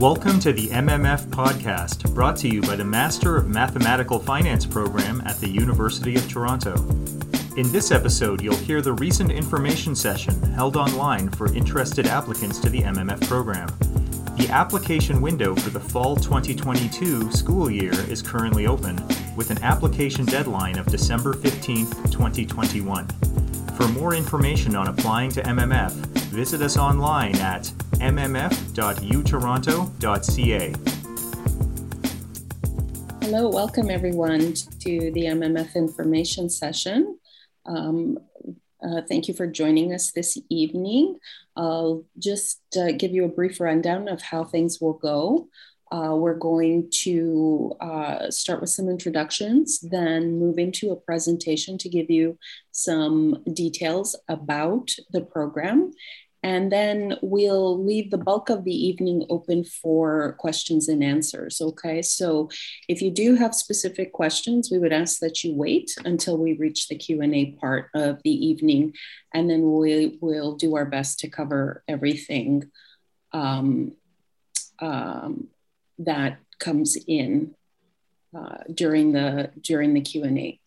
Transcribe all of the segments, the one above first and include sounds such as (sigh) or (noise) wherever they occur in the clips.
Welcome to the MMF podcast, brought to you by the Master of Mathematical Finance program at the University of Toronto. In this episode, you'll hear the recent information session held online for interested applicants to the MMF program. The application window for the fall 2022 school year is currently open, with an application deadline of December 15, 2021. For more information on applying to MMF, visit us online at mmf.utoronto.ca. Hello, welcome everyone to the MMF information session. Um, uh, thank you for joining us this evening. I'll just uh, give you a brief rundown of how things will go. Uh, we're going to uh, start with some introductions, then move into a presentation to give you some details about the program. And then we'll leave the bulk of the evening open for questions and answers. Okay, so if you do have specific questions, we would ask that you wait until we reach the Q&A part of the evening, and then we will do our best to cover everything um, um, that comes in uh, during the during the Q&A.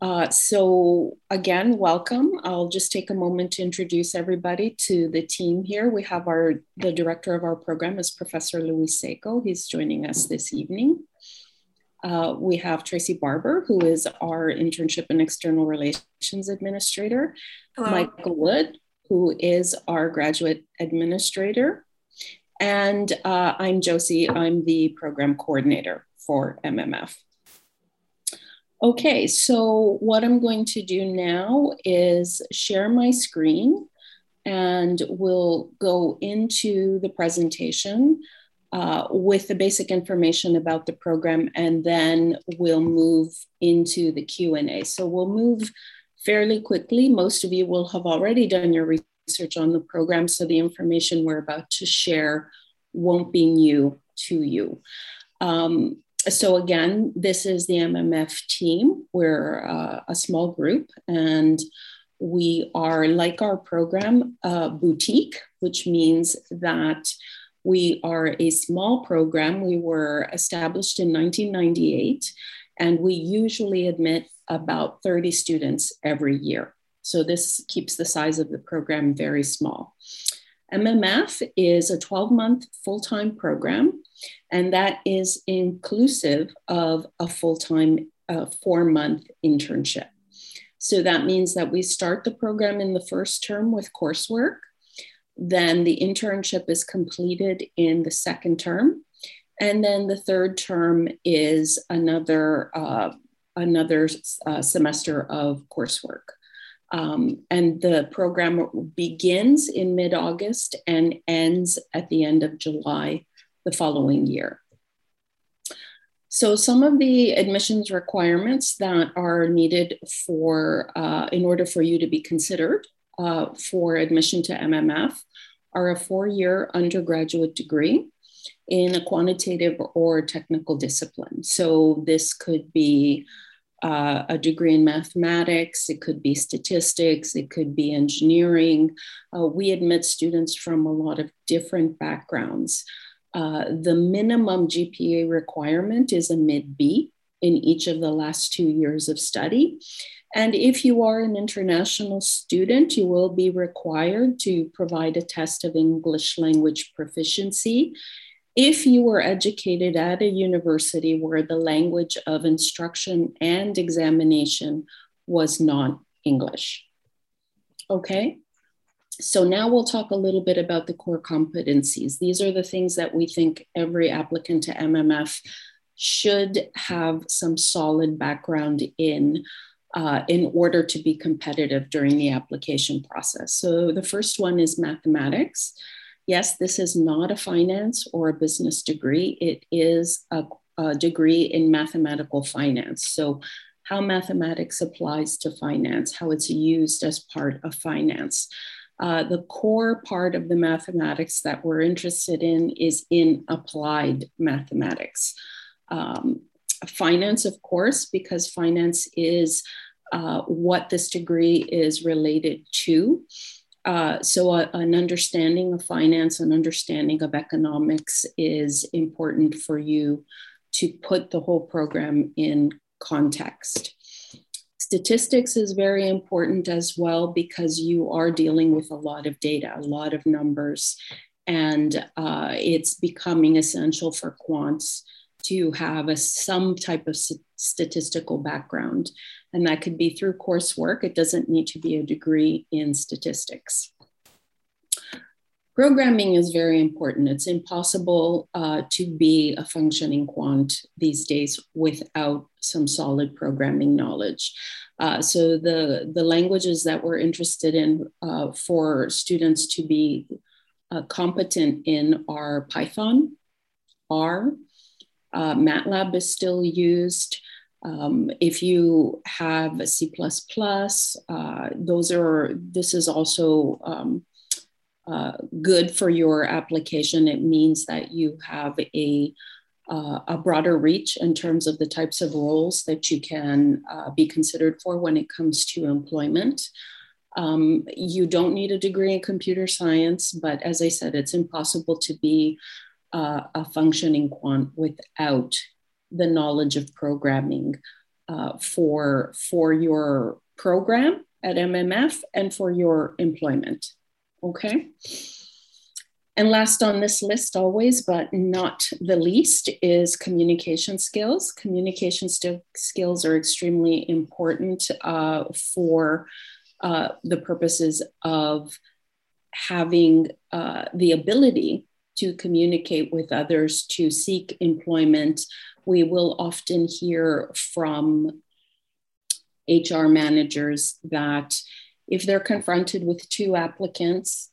Uh, so again, welcome. I'll just take a moment to introduce everybody to the team here. We have our, the director of our program is Professor Luis Seco. He's joining us this evening. Uh, we have Tracy Barber, who is our internship and external relations administrator. Hello. Michael Wood, who is our graduate administrator. And uh, I'm Josie, I'm the program coordinator for MMF. Okay, so what I'm going to do now is share my screen and we'll go into the presentation uh, with the basic information about the program and then we'll move into the Q&A. So we'll move fairly quickly. Most of you will have already done your research on the program, so the information we're about to share won't be new to you. Um, so again, this is the MMF team. We're uh, a small group and we are like our program, a boutique, which means that we are a small program. We were established in 1998 and we usually admit about 30 students every year. So this keeps the size of the program very small. MMF is a 12 month full time program and that is inclusive of a full time uh, four month internship. So that means that we start the program in the first term with coursework. Then the internship is completed in the second term. And then the third term is another, uh, another uh, semester of coursework. Um, and the program begins in mid August and ends at the end of July the following year. So some of the admissions requirements that are needed for uh, in order for you to be considered uh, for admission to MMF are a four-year undergraduate degree in a quantitative or technical discipline. So this could be uh, a degree in mathematics, it could be statistics, it could be engineering. Uh, we admit students from a lot of different backgrounds. Uh, the minimum GPA requirement is a mid B in each of the last two years of study. And if you are an international student, you will be required to provide a test of English language proficiency. If you were educated at a university where the language of instruction and examination was not English. Okay. So now we'll talk a little bit about the core competencies. These are the things that we think every applicant to MMF should have some solid background in uh, in order to be competitive during the application process. So the first one is mathematics. Yes, this is not a finance or a business degree. It is a, a degree in mathematical finance. So how mathematics applies to finance, how it's used as part of finance. Uh, the core part of the mathematics that we're interested in is in applied mathematics. Um, finance, of course, because finance is uh, what this degree is related to. Uh, so, a, an understanding of finance, an understanding of economics is important for you to put the whole program in context. Statistics is very important as well because you are dealing with a lot of data, a lot of numbers, and uh, it's becoming essential for quants to have a, some type of statistical background. And that could be through coursework. It doesn't need to be a degree in statistics. Programming is very important. It's impossible uh, to be a functioning quant these days without some solid programming knowledge. Uh, so the, the languages that we're interested in uh, for students to be uh, competent in are Python, R, uh, MATLAB is still used. Um, if you have C++, uh, those are, this is also um, uh, good for your application. It means that you have a, uh, a broader reach in terms of the types of roles that you can uh, be considered for when it comes to employment. Um, you don't need a degree in computer science, but as I said, it's impossible to be uh, a functioning quant without the knowledge of programming uh, for, for your program at MMF and for your employment. Okay. And last on this list, always, but not the least, is communication skills. Communication st- skills are extremely important uh, for uh, the purposes of having uh, the ability to communicate with others, to seek employment. We will often hear from HR managers that if they're confronted with two applicants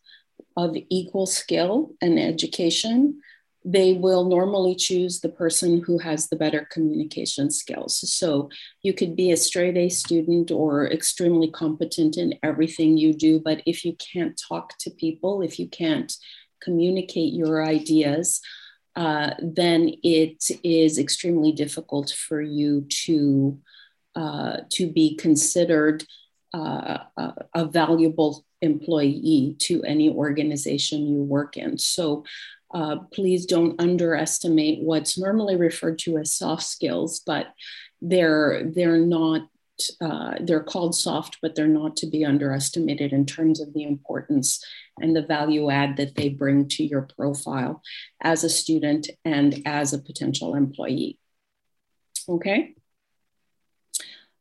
of equal skill and education, they will normally choose the person who has the better communication skills. So you could be a straight A student or extremely competent in everything you do, but if you can't talk to people, if you can't communicate your ideas, uh, then it is extremely difficult for you to uh, to be considered uh, a, a, valuable employee to any organization you work in. So uh, please don't underestimate what's normally referred to as soft skills, but they're they're not uh, they're called soft, but they're not to be underestimated in terms of the importance and the value add that they bring to your profile as a student and as a potential employee. Okay.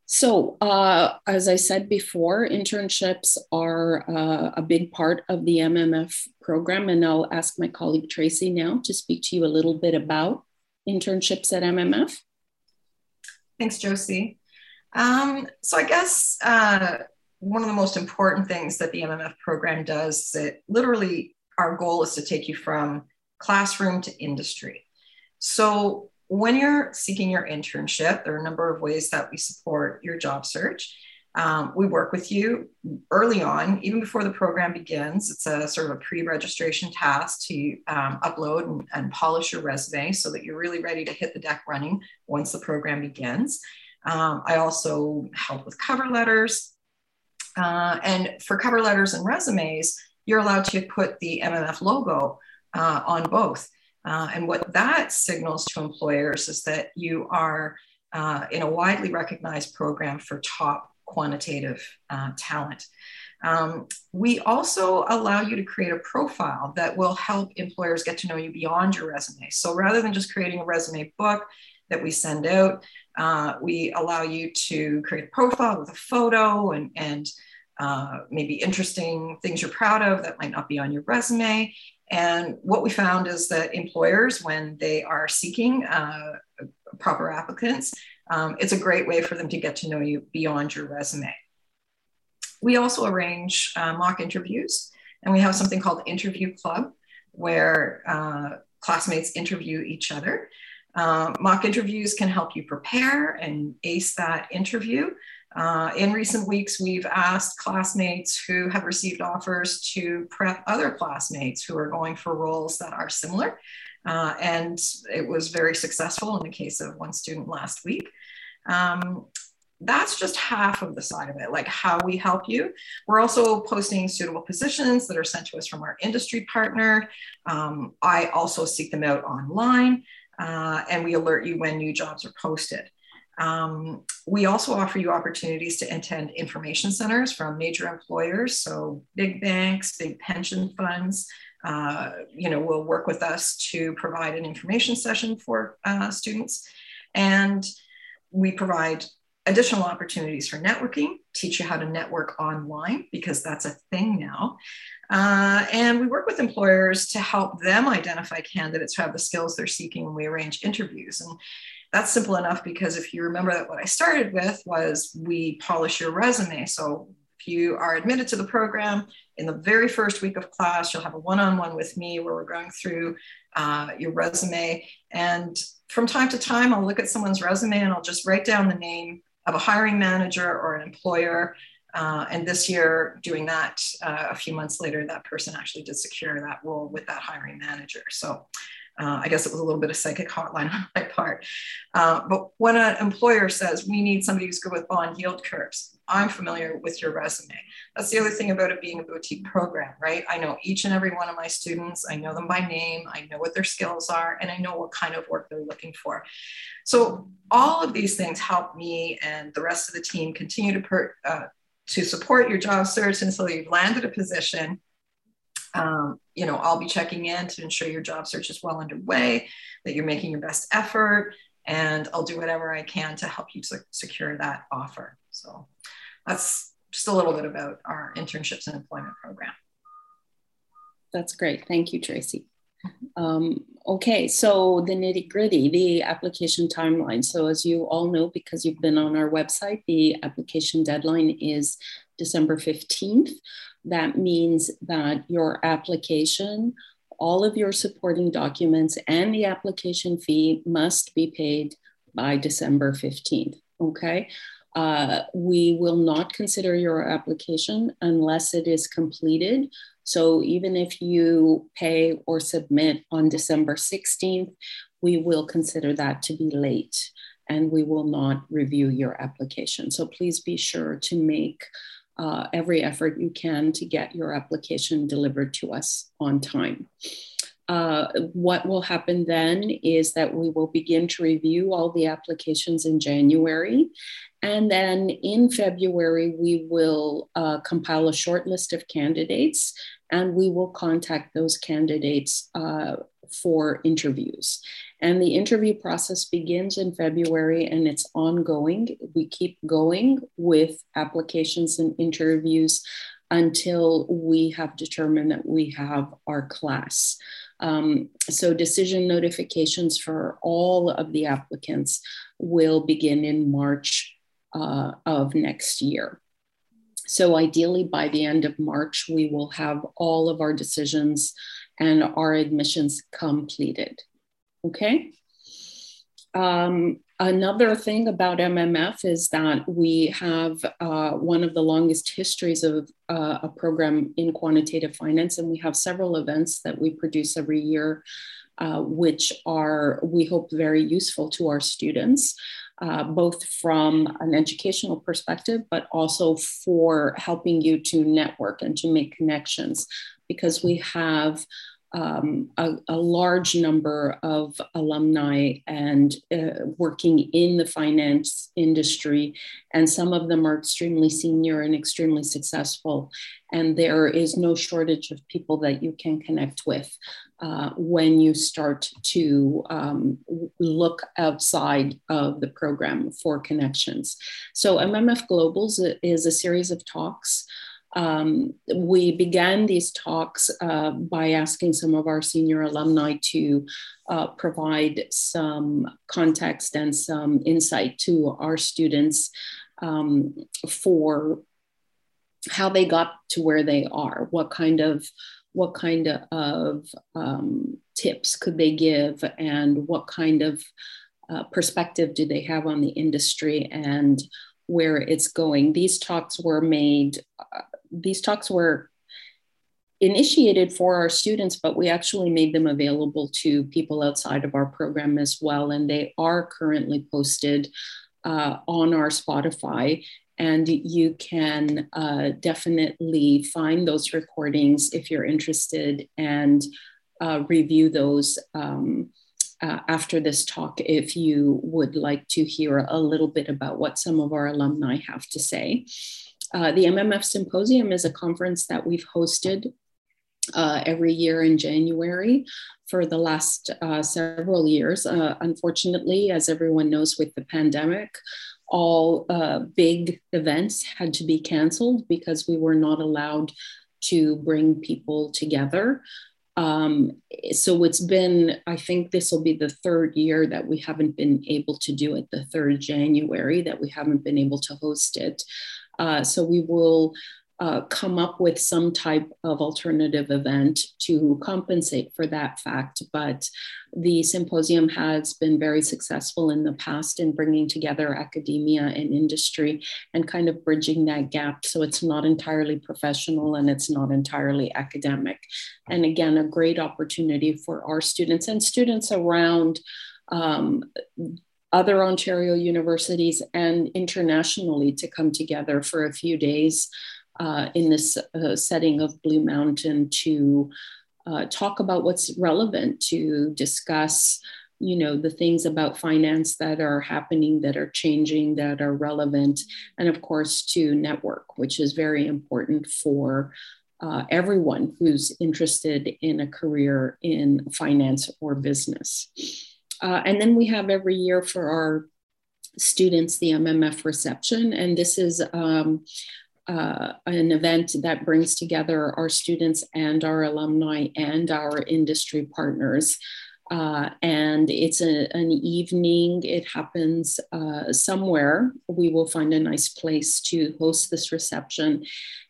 So, uh, as I said before, internships are uh, a big part of the MMF program, and I'll ask my colleague Tracy now to speak to you a little bit about internships at MMF. Thanks, Josie. Um, so I guess uh, one of the most important things that the MMF program does is that literally our goal is to take you from classroom to industry. So when you're seeking your internship, there are a number of ways that we support your job search. Um, we work with you early on, even before the program begins. It's a sort of a pre registration task to um, upload and, and, polish your resume so that you're really ready to hit the deck running once the program begins. Um, I also help with cover letters. Uh, and for cover letters and resumes, you're allowed to put the MMF logo uh, on both. Uh, and what that signals to employers is that you are uh, in a widely recognized program for top quantitative uh, talent. Um, we also allow you to create a profile that will help employers get to know you beyond your resume. So rather than just creating a resume book that we send out, uh, we allow you to create a profile with a photo and, and uh, maybe interesting things you're proud of that might not be on your resume. And what we found is that employers, when they are seeking uh, proper applicants, um, it's a great way for them to get to know you beyond your resume. We also arrange uh, mock interviews, and we have something called Interview Club, where uh, classmates interview each other. Um, mock interviews can help you prepare and ace that interview. Uh, in recent weeks, we've asked classmates who have received offers to prep other classmates who are going for roles that are similar. Uh, and it was very successful in the case of one student last week. Um, that's just half of the side of it, like how we help you. We're also posting suitable positions that are sent to us from our industry partner. Um, I also seek them out online uh, and we alert you when new jobs are posted. Um, we also offer you opportunities to attend information centers from major employers, so big banks, big pension funds. Uh, you know, will work with us to provide an information session for uh, students, and we provide additional opportunities for networking, teach you how to network online because that's a thing now. Uh, and we work with employers to help them identify candidates who have the skills they're seeking when we arrange interviews. And that's simple enough because if you remember that what I started with was we polish your resume. So if you are admitted to the program in the very first week of class, you'll have a one on one with me where we're going through uh, your resume. And from time to time, I'll look at someone's resume and I'll just write down the name of a hiring manager or an employer. Uh, and this year, doing that uh, a few months later, that person actually did secure that role with that hiring manager. So uh, I guess it was a little bit of psychic hotline (laughs) on my part. Uh, but when an employer says, we need somebody who's good with bond yield curves, I'm familiar with your resume. That's the other thing about it being a boutique program, right? I know each and every one of my students. I know them by name. I know what their skills are, and I know what kind of work they're looking for. So all of these things help me and the rest of the team continue to per, uh, to support your job search until you've landed a position. Um, you know, I'll be checking in to ensure your job search is well underway, that you're making your best effort, and I'll do whatever I can to help you to secure that offer. So that's just a little bit about our internships and employment program. That's great. Thank you, Tracy. Um, okay, so the nitty gritty, the application timeline. So, as you all know, because you've been on our website, the application deadline is December 15th. That means that your application, all of your supporting documents, and the application fee must be paid by December 15th. Okay. Uh, we will not consider your application unless it is completed. So even if you pay or submit on December 16th, we will consider that to be late and we will not review your application. So please be sure to make uh, every effort you can to get your application delivered to us on time. Uh, what will happen then is that we will begin to review all the applications in January. And then in February, we will uh, compile a short list of candidates and we will contact those candidates uh, for interviews. And the interview process begins in February and it's ongoing. We keep going with applications and interviews until we have determined that we have our class. Um, so, decision notifications for all of the applicants will begin in March uh, of next year. So, ideally, by the end of March, we will have all of our decisions and our admissions completed. Okay. Um, another thing about MMF is that we have uh, one of the longest histories of uh, a program in quantitative finance, and we have several events that we produce every year, uh, which are, we hope, very useful to our students. Uh, both from an educational perspective, but also for helping you to network and to make connections, because we have um, a, a, large number of alumni and uh, working in the finance industry, and some of them are extremely senior and extremely successful. And there is no shortage of people that you can connect with uh, when you start to um, look outside of the program for connections. So, MMF Globals is a series of talks um, we began these talks uh, by asking some of our senior alumni to uh, provide some context and some insight to our students um, for how they got to where they are, what kind of what kind of um, tips could they give, and what kind of uh, perspective do they have on the industry and where it's going. These talks were made uh, these talks were initiated for our students, but we actually made them available to people outside of our program as well. And they are currently posted uh, on our Spotify. And you can uh, definitely find those recordings if you're interested and uh, review those um, uh, after this talk if you would like to hear a little bit about what some of our alumni have to say. Uh, the MMF Symposium is a conference that we've hosted uh, every year in January for the last uh, several years. Uh, unfortunately, as everyone knows, with the pandemic, all uh, big events had to be canceled because we were not allowed to bring people together. Um, so it's been, I think this will be the third year that we haven't been able to do it, the third January that we haven't been able to host it. Uh, so we will uh, come up with some type of alternative event to compensate for that fact. But the symposium has been very successful in the past in bringing together academia and industry and kind of bridging that gap. So it's not entirely professional and it's not entirely academic. And again, a great opportunity for our students and students around. Um, other Ontario universities and internationally to come together for a few days uh, in this uh, setting of Blue Mountain to uh, talk about what's relevant, to discuss, you know, the things about finance that are happening, that are changing, that are relevant, and of course to network, which is very important for uh, everyone who's interested in a career in finance or business. Uh, and then we have every year for our students the MMF reception, and this is um, uh, an event that brings together our students and our alumni and our industry partners. Uh, and it's a, an evening. It happens uh, somewhere. We will find a nice place to host this reception.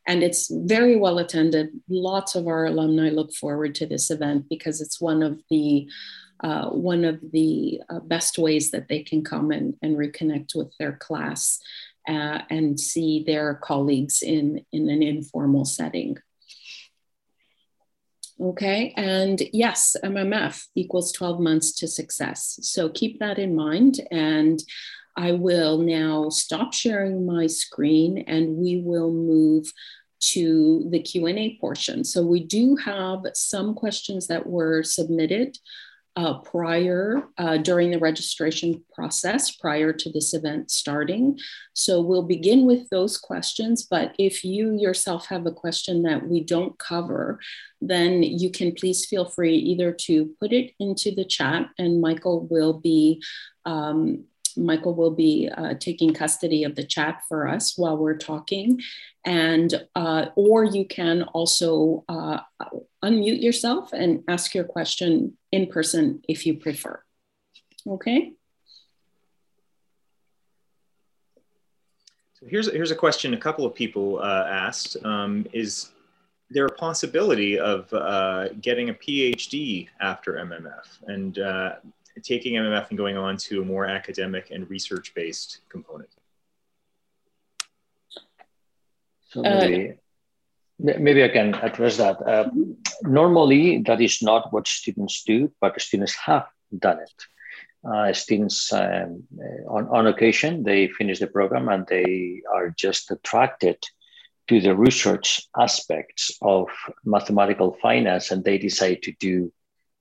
And it's very well attended. Lots of our alumni look forward to this event because it's one of the uh, one of the uh, best ways that they can come and, and reconnect with their class uh, and see their colleagues in, in an informal setting. Okay, and yes, MMF equals 12 months to success. So keep that in mind. And I will now stop sharing my screen and we will move to the Q&A portion. So we do have some questions that were submitted uh, prior uh, during the registration process prior to this event starting. So we'll begin with those questions, but if you yourself have a question that we don't cover, then you can please feel free either to put it into the chat and Michael will be um, Michael will be uh, taking custody of the chat for us while we're talking. And, uh, or you can also uh, unmute yourself and ask your question in person if you prefer. Okay. So here's, here's a question a couple of people uh, asked. Um, is there a possibility of uh, getting a PhD after MMF? And uh, taking MMF and going on to a more academic and research based component? So maybe, uh, maybe I can address that. Uh, normally, that is not what students do, but students have done it. Uh, students, um, on, on occasion, they finish the program and they are just attracted to the research aspects of mathematical finance and they decide to do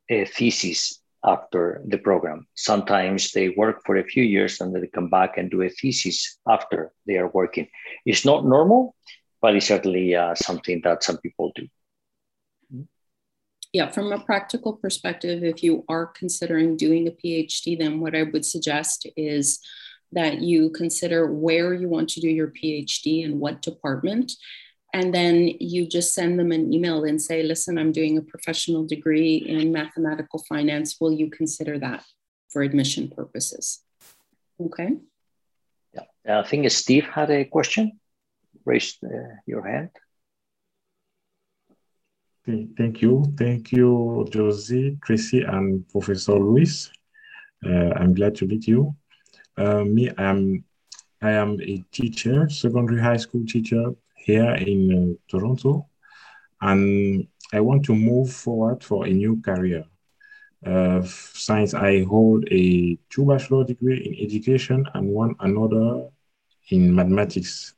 a thesis after the program. Sometimes they work for a few years and then they come back and do a thesis after they are working. It's not normal, but it's certainly uh, something that some people do. Yeah, from a practical perspective, if you are considering doing a PhD, then what I would suggest is that you consider where you want to do your PhD and what department and then you just send them an email and say listen i'm doing a professional degree in mathematical finance will you consider that for admission purposes okay yeah i think steve had a question raise uh, your hand Thank you. Thank you, Josie, Tracy, and Professor Luis. Uh, I'm glad to meet you. Uh, me, I'm, I am a teacher, secondary high school teacher here in uh, Toronto, and I want to move forward for a new career. uh, since I hold a two bachelor degree in education and one another in mathematics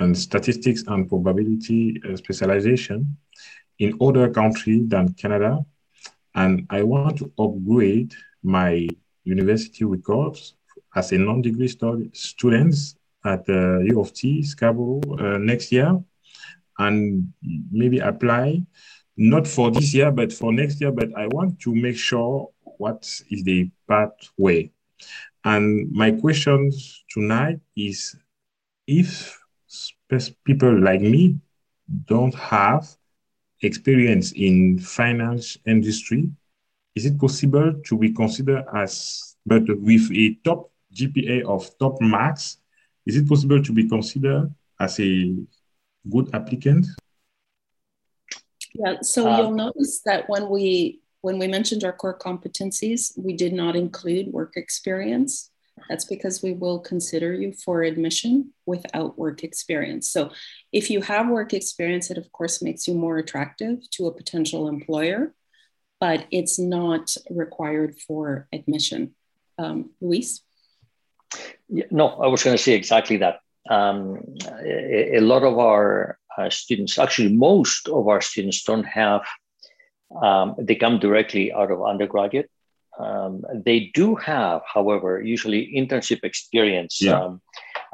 and statistics and probability uh, specialization in other countries than Canada. And I want to upgrade my university records as a non-degree student at the U of T Scarborough uh, next year and maybe apply not for this year, but for next year. But I want to make sure what is the pathway. And my question tonight is if people like me don't have experience in finance industry, is it possible to be considered as, but with a top GPA of top marks, is it possible to be considered as a good applicant? Yeah, so um, you'll notice that when we when we mentioned our core competencies, we did not include work experience. That's because we will consider you for admission without work experience. So, if you have work experience, it of course makes you more attractive to a potential employer, but it's not required for admission. Um, Luis? Yeah, no, I was going to say exactly that. Um, a, a, lot of our uh, students, actually, most of our students don't have, um, they come directly out of undergraduate. Um, they do have, however, usually internship experience. Yeah. Um,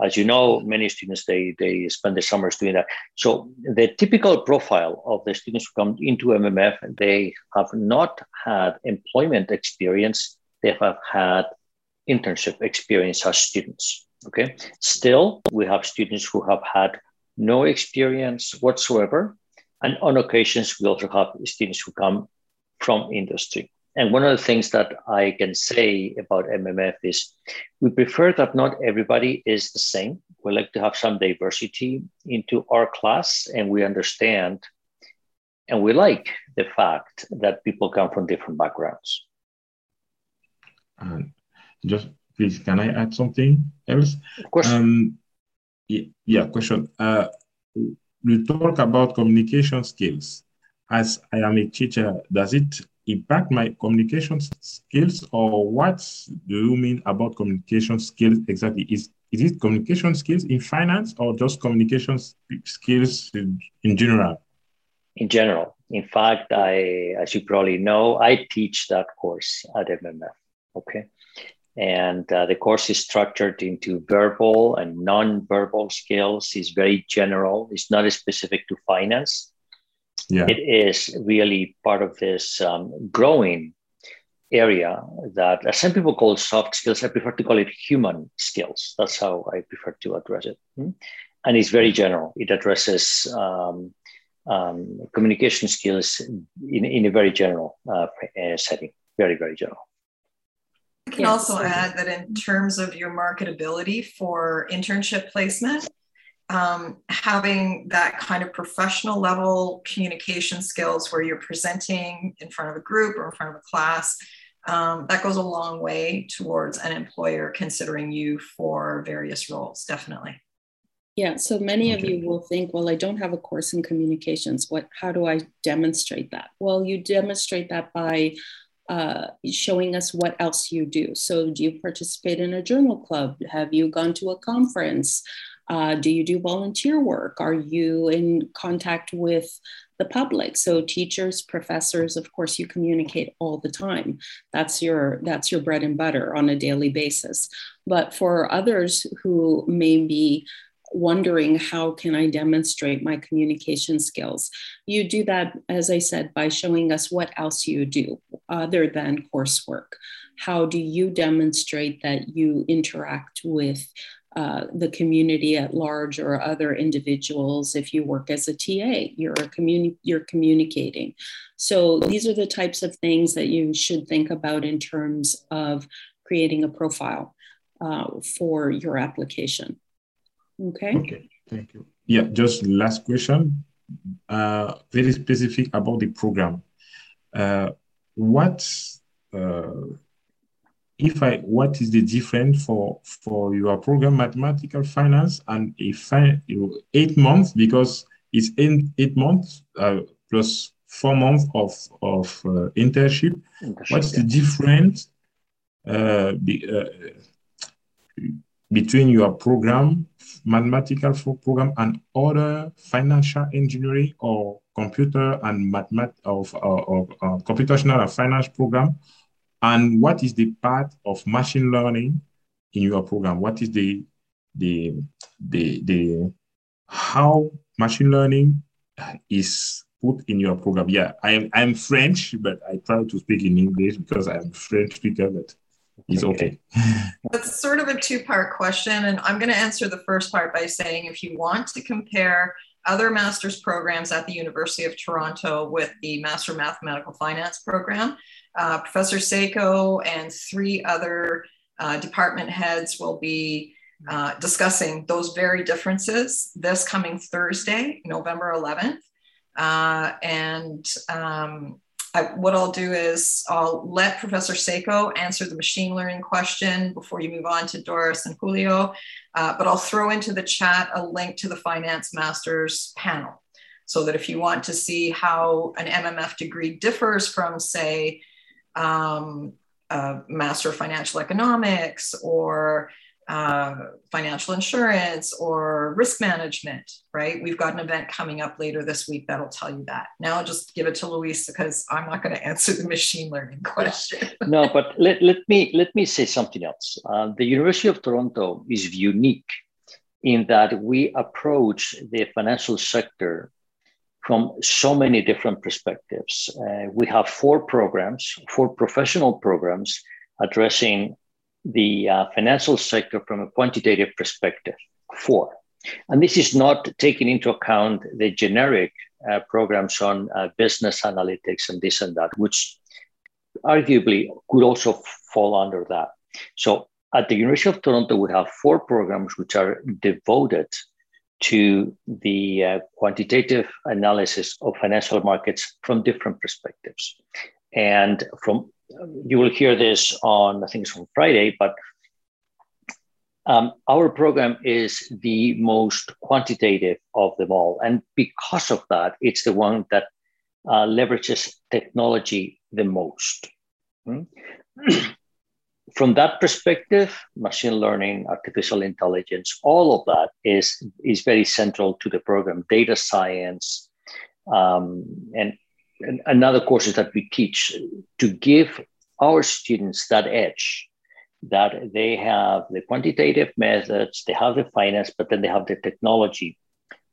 as you know, many students they they spend the summers doing that. So the typical profile of the students who come into MMF, they have not had employment experience. They have had internship experience as students. Okay. Still, we have students who have had no experience whatsoever. And on occasions, we also have students who come from industry. And one of the things that I can say about MMF is we prefer that not everybody is the same. We like to have some diversity into our class, and we understand and we like the fact that people come from different backgrounds. And just please, can I add something else? Course. Um, yeah, question. Uh, we talk about communication skills. As I am a teacher, does it impact my communication skills or what do you mean about communication skills exactly? Is, is it communication skills in finance or just communication skills in, in general? In general. In fact, I, as you probably know, I teach that course at MMF. Okay. And uh, the course is structured into verbal and non-verbal skills. It's very general. It's not specific to finance. Yeah. It is really part of this um, growing area that uh, some people call soft skills. I prefer to call it human skills. That's how I prefer to address it. Mm-hmm. And it's very general. It addresses um, um, communication skills in, in a very general uh, uh setting, very, very general. I can yes. also add that in terms of your marketability for internship placement, um, having that kind of professional level communication skills where you're presenting in front of a group or in front of a class, um, that goes a long way towards an employer considering you for various roles, definitely. Yeah, so many of you will think, well, I don't have a course in communications. What how do I demonstrate that? Well, you demonstrate that by uh, showing us what else you do. So, do you participate in a journal club? Have you gone to a conference? Uh, do you do volunteer work? Are you in contact with the public? So, teachers, professors, of course, you communicate all the time. That's your that's your bread and butter on a daily basis. But for others who may be wondering how can i demonstrate my communication skills. You do that as i said by showing us what else you do other than coursework. How do you demonstrate that you interact with uh, the community at large or other individuals? If you work as a ta you're a communi- you're communicating. So these are the types of things that you should think about in terms of creating a profile uh, for your application Okay. Okay, thank you. Yeah, just last question. Uh, very specific about the program. Uh, what uh, if I what is the difference for for your program mathematical finance and a fi- eight months because it's in eight months uh, plus four months of, of uh, internship. internship. What's yeah. the difference uh, be, uh, between your program, mathematical program, and other financial engineering or computer and mathematics of, of, of computational and finance program? And what is the part of machine learning in your program? What is the the the the how machine learning is put in your program? Yeah, I'm I'm French, but I try to speak in English because I'm French speaker, but it's okay. (laughs) That's sort of a two-part question, and I'm going to answer the first part by saying if you want to compare other master's programs at the University of Toronto with the Master Mathematical Finance program, uh, Professor Seco and three other uh, department heads will be uh, discussing those very differences this coming Thursday, November 11th. Uh, and um, I, what I'll do is I'll let Professor Seco answer the machine learning question before you move on to Doris and Julio, uh, but I'll throw into the chat a link to the Finance Masters panel so that if you want to see how an MMF degree differs from, say, um, a Master of Financial Economics or uh, financial insurance or risk management, right? We've got an event coming up later this week that'll tell you that. Now I'll just give it to Luis because I'm not going (laughs) to answer the machine learning question. no, but let, let me let me say something else. Uh, the University of Toronto is unique in that we approach the financial sector from so many different perspectives. Uh, we have four programs, four professional programs addressing the uh, financial sector from a quantitative perspective. Four. And this is not taking into account the generic uh, programs on uh, business analytics and this and that, which arguably could also fall under that. So at the University of Toronto, we have four programs which are devoted to the uh, quantitative analysis of financial markets from different perspectives. And from you will hear this on I think it's on Friday, but um, our program is the most quantitative of them all, and because of that, it's the one that uh, leverages technology the most. Hmm? (clears throat) From that perspective, machine learning, artificial intelligence, all of that is is very central to the program. Data science, um, and another courses that we teach to give our students that edge that they have the quantitative methods, they have the finance, but then they have the technology,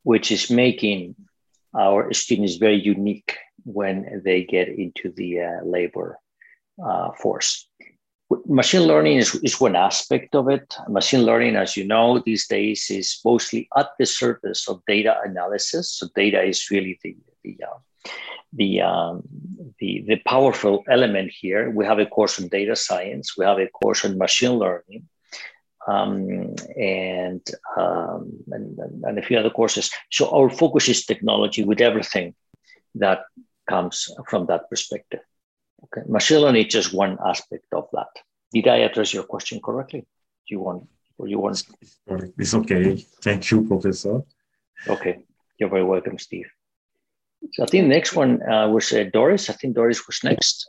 which is making our students very unique when they get into the uh, labor uh, force. Machine learning is, is one aspect of it. Machine learning, as you know, these days is mostly at the surface of data analysis. So data is really the, the uh, the, um, the, the powerful element here. We have a course on data science, we have a course on machine learning, um, and, um, and, and a few other courses. So our focus is technology with everything that comes from that perspective. Okay, machine learning is just one aspect of that. Did I address your question correctly? Do you want, or you want? It's okay. Thank you, Professor. Okay, you're very welcome, Steve. So I think the next one uh, was uh, Doris. I think Doris was next.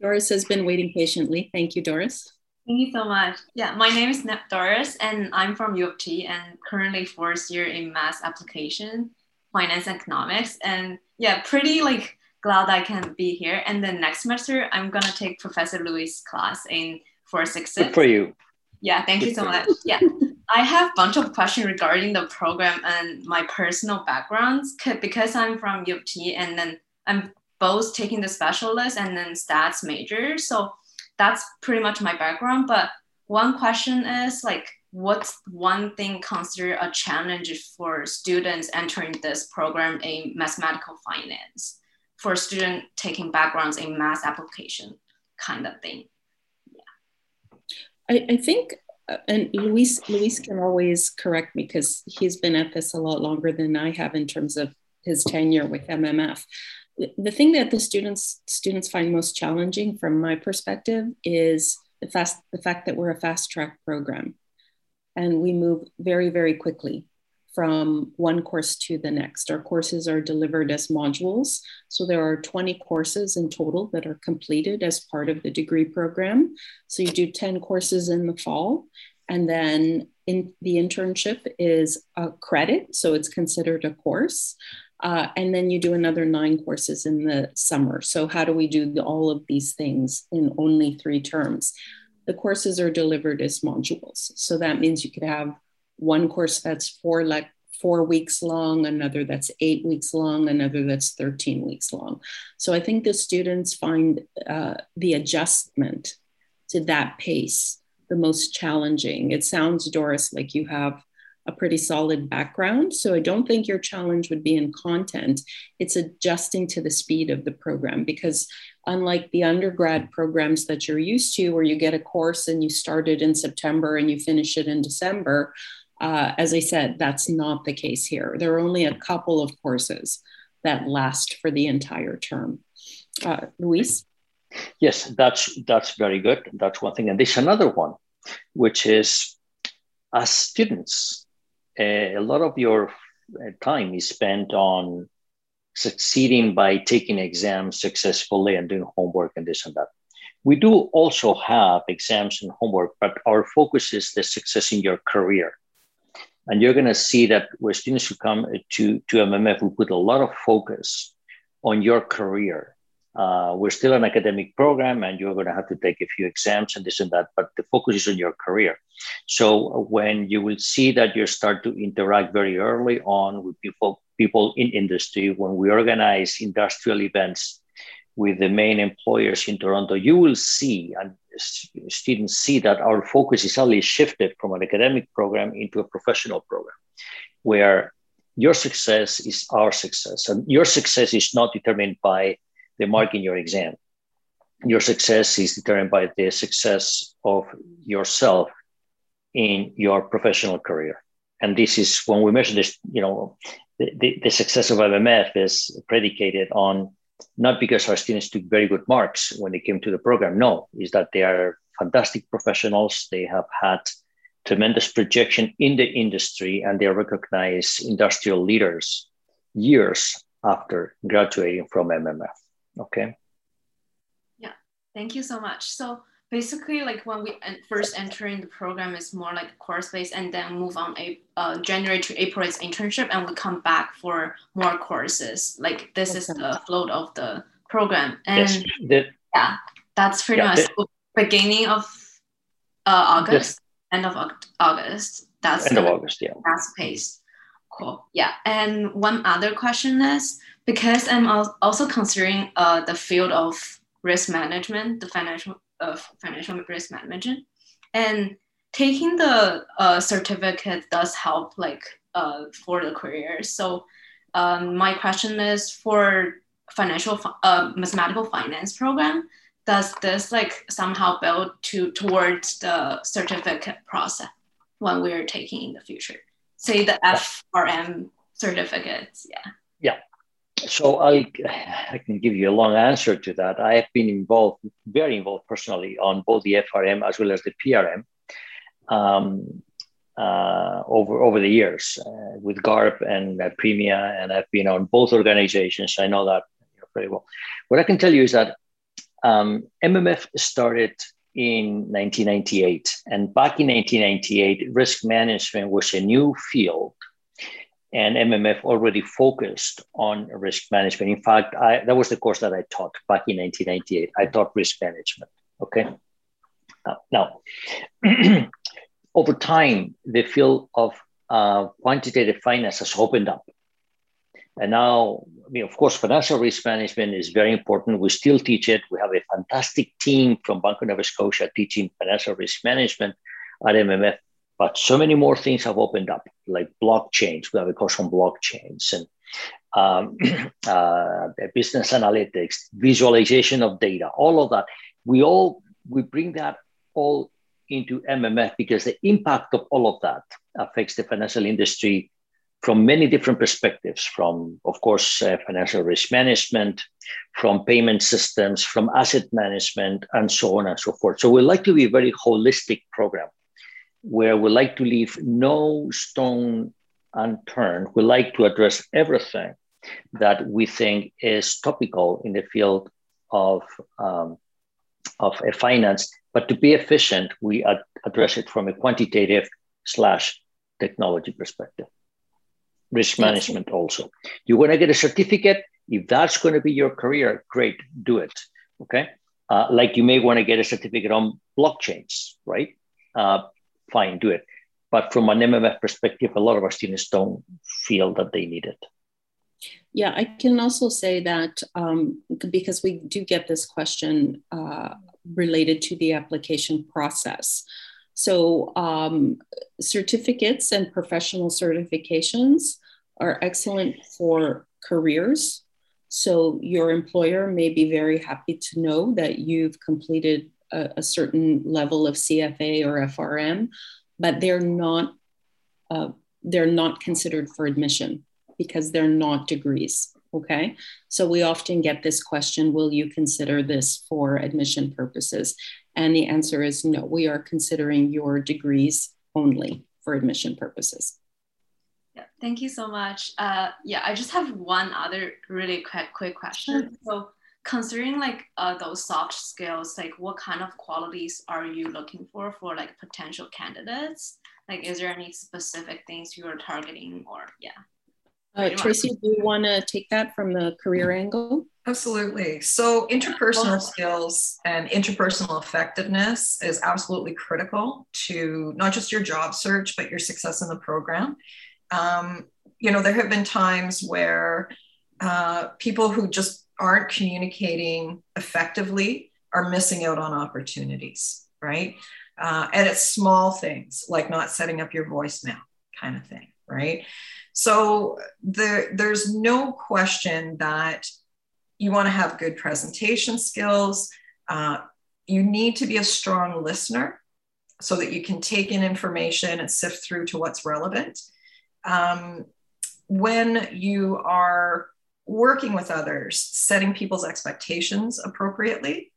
Doris has been waiting patiently. Thank you, Doris. Thank you so much. Yeah, my name is Doris, and I'm from U of T, and currently fourth year in math application, finance and economics, and yeah, pretty like glad I can be here. And then next semester, I'm gonna take Professor Luis' class in four six six. Good for you. Yeah, thank you so much. Yeah. (laughs) I have a bunch of questions regarding the program and my personal backgrounds because I'm from U of T and then I'm both taking the specialist and then stats major. So that's pretty much my background. But one question is like, what's one thing considered a challenge for students entering this program in mathematical finance for a student taking backgrounds in math application kind of thing? I, I think uh, and Luis Luis can always correct me because he's been at this a lot longer than I have in terms of his tenure with MMF. The thing that the students students find most challenging from my perspective is the fast the fact that we're a fast track program and we move very very quickly from one course to the next. Our courses are delivered as modules. So there are 20 courses in total that are completed as part of the degree program. So you do 10 courses in the fall. And then in the internship is a credit. So it's considered a course. Uh, and then you do another nine courses in the summer. So, how do we do all of these things in only three terms? The courses are delivered as modules. So, that means you could have one course that's four like four weeks long, another that's eight weeks long, another that's 13 weeks long. So I think the students find uh, the adjustment to that pace the most challenging. It sounds, Doris, like you have a pretty solid background. So I don't think your challenge would be in content. It's adjusting to the speed of the program because unlike the undergrad programs that you're used to, where you get a course and you start it in September and you finish it in December, uh, as I said, that's not the case here. There are only a couple of courses that last for the entire term. Uh, Luis? Yes, that's that's very good. That's one thing, and there's another one, which is as students, uh, a lot of your uh, time is spent on succeeding by taking exams successfully and doing homework and this and that. We do also have exams and homework, but our focus is the success in your career. And you're going to see that where students who come to, to MMF will put a lot of focus on your career. Uh, we're still an academic program and you're going to have to take a few exams and this and that, but the focus is on your career. So when you will see that you start to interact very early on with people, people in industry, when we organize industrial events with the main employers in Toronto, you will see and students see that our focus is suddenly shifted from an academic program into a professional program, where your success is our success. And your success is not determined by the mark in your exam. Your success is determined by the success of yourself in your professional career. And this is when we measure this, you know, the, the, the success of MMF is predicated on not because our students took very good marks when they came to the program. No, is that they are fantastic professionals. They have had tremendous projection in the industry and they are recognized industrial leaders years after graduating from MMF. Okay. Yeah, thank you so much. So basically like when we first enter in the program is more like course based and then move on a uh, january to april is internship and we come back for more courses. Like this okay. is the flow of the program and yes, the, yeah that's pretty yeah, much the, beginning of uh, august yes. end of august. That's end of august yeah. fast pace. Cool. Yeah and one other question is because i'm also considering uh, the field of risk management the financial of financial risk management. And taking the uh, certificate does help like uh, for the career. So um, my question is for financial uh, mathematical finance program, does this like somehow build to towards the certificate process when we're taking in the future? Say the FRM certificates, yeah. Yeah, so I, I can give you a long answer to that. I have been involved, very involved personally, on both the FRM as well as the PRM um, uh, over over the years uh, with GARP and uh, PRMIA, and I've been on both organizations. I know that very well. What I can tell you is that um, MMF started in 1998, and back in 1998, risk management was a new field and MMF already focused on risk management. In fact, I, that was the course that I taught back in 1998. I taught risk management. Okay. Uh, now, (clears throat) over time, the field of uh, quantitative finance has opened up. And now, I mean, of course, financial risk management is very important. We still teach it. We have a fantastic team from Bank of Nova Scotia teaching financial risk management at MMF. But so many more things have opened up, like blockchains. We have a course on blockchains and um, (clears throat) uh, business analytics, visualization of data, all of that. We all we bring that all into MMF because the impact of all of that affects the financial industry from many different perspectives from of course uh, financial risk management from payment systems from asset management and so on and so forth so we like to be a very holistic program where we like to leave no stone unturned, we like to address everything that we think is topical in the field of, um, of finance. But to be efficient, we ad- address it from a quantitative slash technology perspective. Risk management also. You want to get a certificate? If that's going to be your career, great, do it. Okay. Uh, like you may want to get a certificate on blockchains, right? Uh, fine, do it. But from an MMF perspective, a lot of our students don't feel that they need it. Yeah, I can also say that um, because we do get this question uh, related to the application process. So, um, certificates and professional certifications are excellent for careers. So, your employer may be very happy to know that you've completed a, a certain level of CFA or FRM, but they're not uh, they're not considered for admission because they're not degrees. Okay. So we often get this question Will you consider this for admission purposes? And the answer is no, we are considering your degrees only for admission purposes. Yeah, thank you so much. Uh, yeah, I just have one other really quick, quick question. So, considering like uh, those soft skills, like what kind of qualities are you looking for for like potential candidates? Like, is there any specific things you are targeting, or yeah? Uh, Tracy, do you want to take that from the career angle? Absolutely. So, interpersonal skills and interpersonal effectiveness is absolutely critical to not just your job search, but your success in the program. Um, you know, there have been times where uh, people who just aren't communicating effectively are missing out on opportunities, right? Uh, and it's small things like not setting up your voicemail kind of thing, right? So there, there's no question that you want to have good presentation skills. Uh, you need to be a strong listener so that you can take in information and sift through to what's relevant. Um, when you are working with others, setting people's expectations appropriately,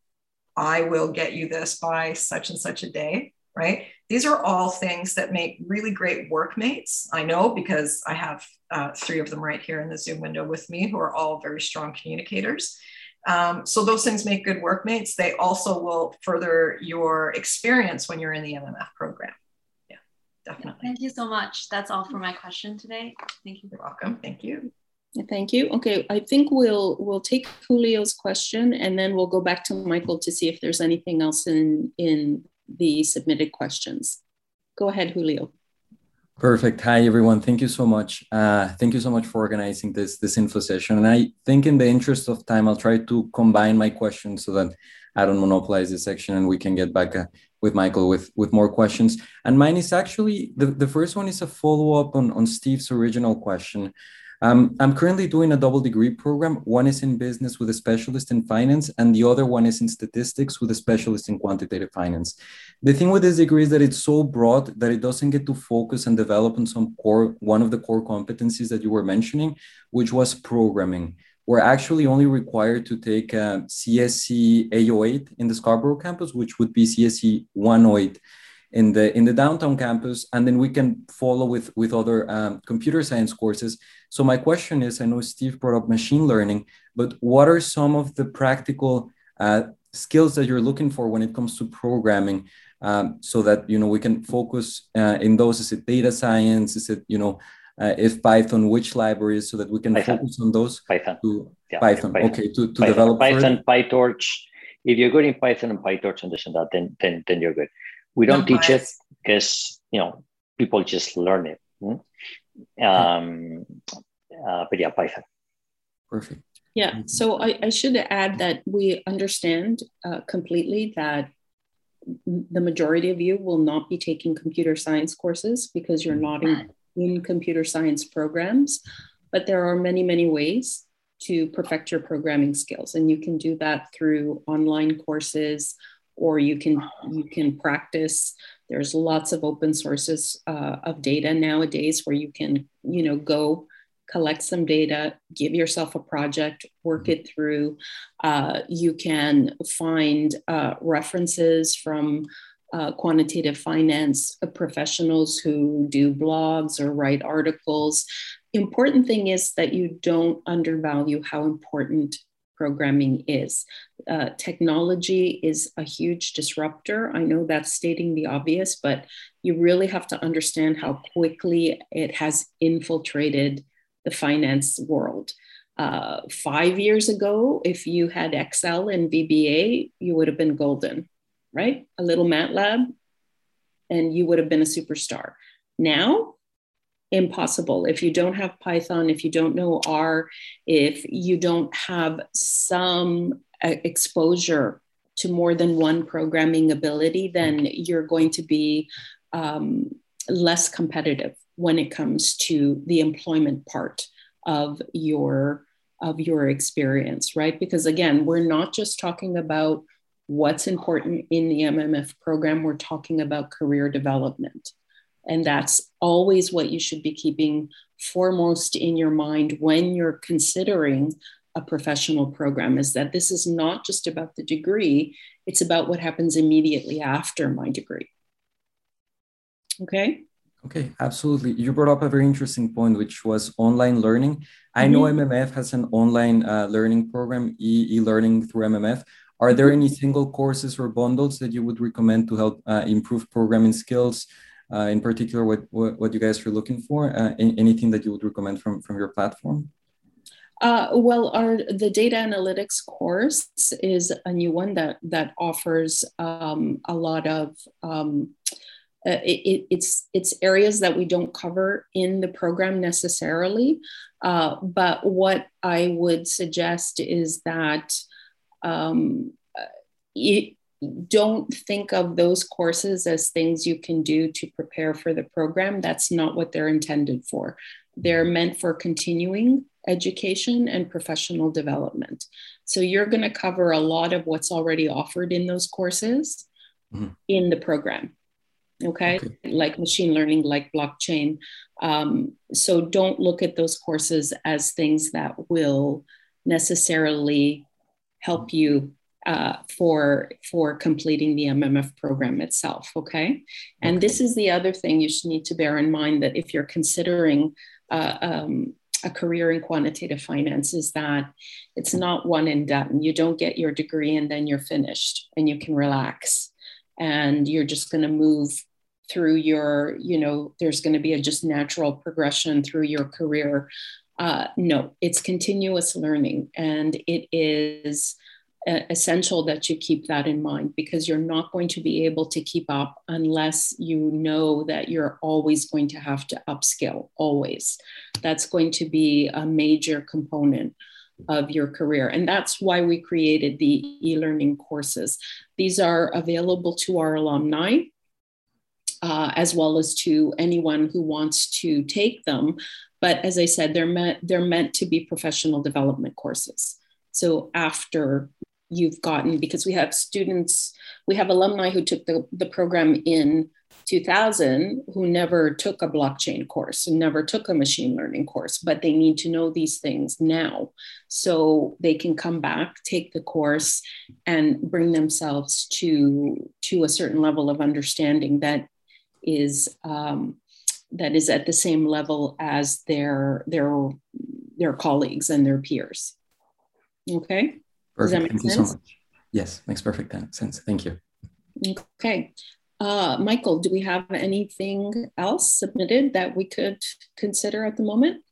I will get you this by such and such a day right? These are all things that make really great workmates. I know because I have uh, three of them right here in the Zoom window with me who are all very strong communicators. Um, so those things make good workmates. They also will further your experience when you're in the MMF program. Yeah, definitely. Thank you so much. That's all for my question today. Thank you. You're welcome. Thank you. Thank you. Okay, I think we'll we'll take Julio's question and then we'll go back to Michael to see if there's anything else in in the submitted questions. Go ahead, Julio. Perfect. Hi, everyone. Thank you so much. Uh, thank you so much for organizing this this info session. And I think, in the interest of time, I'll try to combine my questions so that I don't monopolize this section and we can get back uh, with Michael with with more questions. And mine is actually the, the first one is a follow up on on Steve's original question. Um, I'm currently doing a double degree program. One is in business with a specialist in finance, and the other one is in statistics with a specialist in quantitative finance. The thing with this degree is that it's so broad that it doesn't get to focus and develop on some core, one of the core competencies that you were mentioning, which was programming. We're actually only required to take uh, CSC A08 in the Scarborough campus, which would be CSC 108 in the in the downtown campus, and then we can follow with with other um, computer science courses. So my question is, I know Steve brought up machine learning, but what are some of the practical uh, skills that you're looking for when it comes to programming, um, so that you know we can focus uh, in those? Is it data science? Is it you know uh, if Python, which libraries, so that we can Python. focus on those? Python. To, yeah, Python. Python. Okay, to, to Python. develop Python, further? PyTorch. If you're good in Python and PyTorch and this and that, then then then you're good. We don't no teach bias. it because you know people just learn it. Hmm? Um, uh, but yeah, Python. Perfect. Yeah. So I, I should add that we understand uh, completely that the majority of you will not be taking computer science courses because you're not in, in computer science programs. But there are many, many ways to perfect your programming skills, and you can do that through online courses or you can you can practice there's lots of open sources uh, of data nowadays where you can you know go collect some data give yourself a project work it through uh, you can find uh, references from uh, quantitative finance professionals who do blogs or write articles. Important thing is that you don't undervalue how important programming is. Uh, technology is a huge disruptor. I know that's stating the obvious, but you really have to understand how quickly it has infiltrated the finance world. Uh, five years ago, if you had Excel and VBA, you would have been golden, right? A little MATLAB, and you would have been a superstar. Now, impossible. If you don't have Python, if you don't know R, if you don't have some uh, exposure to more than one programming ability, then you're going to be um, less competitive when it comes to the employment part of your of your experience, right? Because again, we're not just talking about what's important in the MMF program, we're talking about career development. And that's always what you should be keeping foremost in your mind when you're considering a professional program is that this is not just about the degree, it's about what happens immediately after my degree. Okay? Okay, absolutely. You brought up a very interesting point, which was online learning. I know MMF mm-hmm. has an online uh, learning program, e learning through MMF. Are there mm-hmm. any single courses or bundles that you would recommend to help uh, improve programming skills? Uh, in particular, what, what, what you guys are looking for? Uh, anything that you would recommend from, from your platform? Uh, well, our the data analytics course is a new one that that offers um, a lot of um, uh, it, it's it's areas that we don't cover in the program necessarily uh, but what i would suggest is that um, it, don't think of those courses as things you can do to prepare for the program. That's not what they're intended for. They're meant for continuing education and professional development. So you're going to cover a lot of what's already offered in those courses mm-hmm. in the program okay, okay. like machine learning like blockchain. Um, so don't look at those courses as things that will necessarily help you uh, for for completing the mmf program itself okay and okay. this is the other thing you should need to bear in mind that if you're considering uh, um, a career in quantitative finance is that it's not one and done you don't get your degree and then you're finished and you can relax and you're just going to move through your, you know, there's going to be a just natural progression through your career. Uh, no, it's continuous learning. And it is essential that you keep that in mind because you're not going to be able to keep up unless you know that you're always going to have to upskill, always. That's going to be a major component of your career. And that's why we created the e learning courses. These are available to our alumni uh, as well as to anyone who wants to take them. But as I said, they're meant they're meant to be professional development courses. So after you've gotten, because we have students, we have alumni who took the, the program in 2000 who never took a blockchain course never took a machine learning course, but they need to know these things now. So they can come back, take the course, and bring themselves to, to a certain level of understanding that is um, that is at the same level as their their their colleagues and their peers. Okay. Perfect. Thank sense? you so much. Yes, makes perfect sense. Thank you. Okay. Uh, Michael, do we have anything else submitted that we could consider at the moment?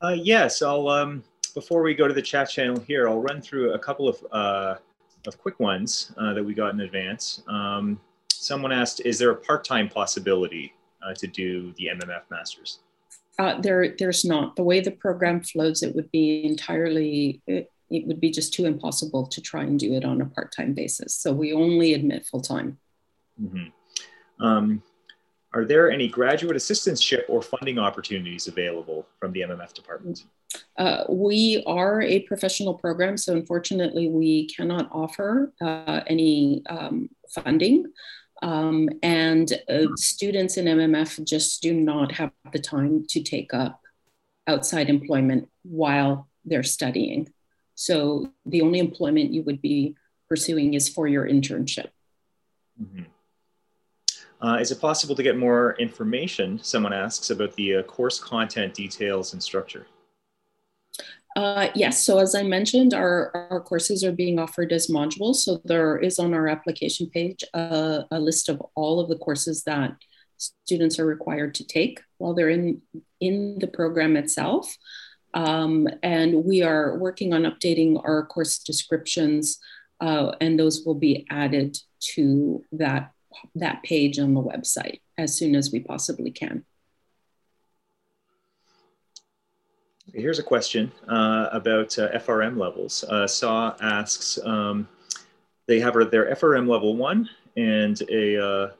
Uh, yes, I'll. Um, before we go to the chat channel here, I'll run through a couple of uh, of quick ones uh, that we got in advance. Um, someone asked, is there a part-time possibility uh, to do the MMF Masters? Uh, there, there's not. The way the program flows, it would be entirely, it, it would be just too impossible to try and do it on a part-time basis. So we only admit full-time. Mm-hmm. Um, are there any graduate assistantship or funding opportunities available from the MMF department? Uh, we are a professional program, so unfortunately, we cannot offer uh, any um, funding. Um, and uh, students in MMF just do not have the time to take up outside employment while they're studying. So the only employment you would be pursuing is for your internship. Mm-hmm. Uh, is it possible to get more information, someone asks, about the uh, course content details and structure? Uh, yes, so as I mentioned, our, our courses are being offered as modules. So there is on our application page uh, a list of all of the courses that students are required to take while they're in, in the program itself. Um, and we are working on updating our course descriptions uh, and those will be added to that, that page on the website as soon as we possibly can. Here's a question uh, about uh, FRM levels. Uh, Saw asks, um, they have their FRM level one and a,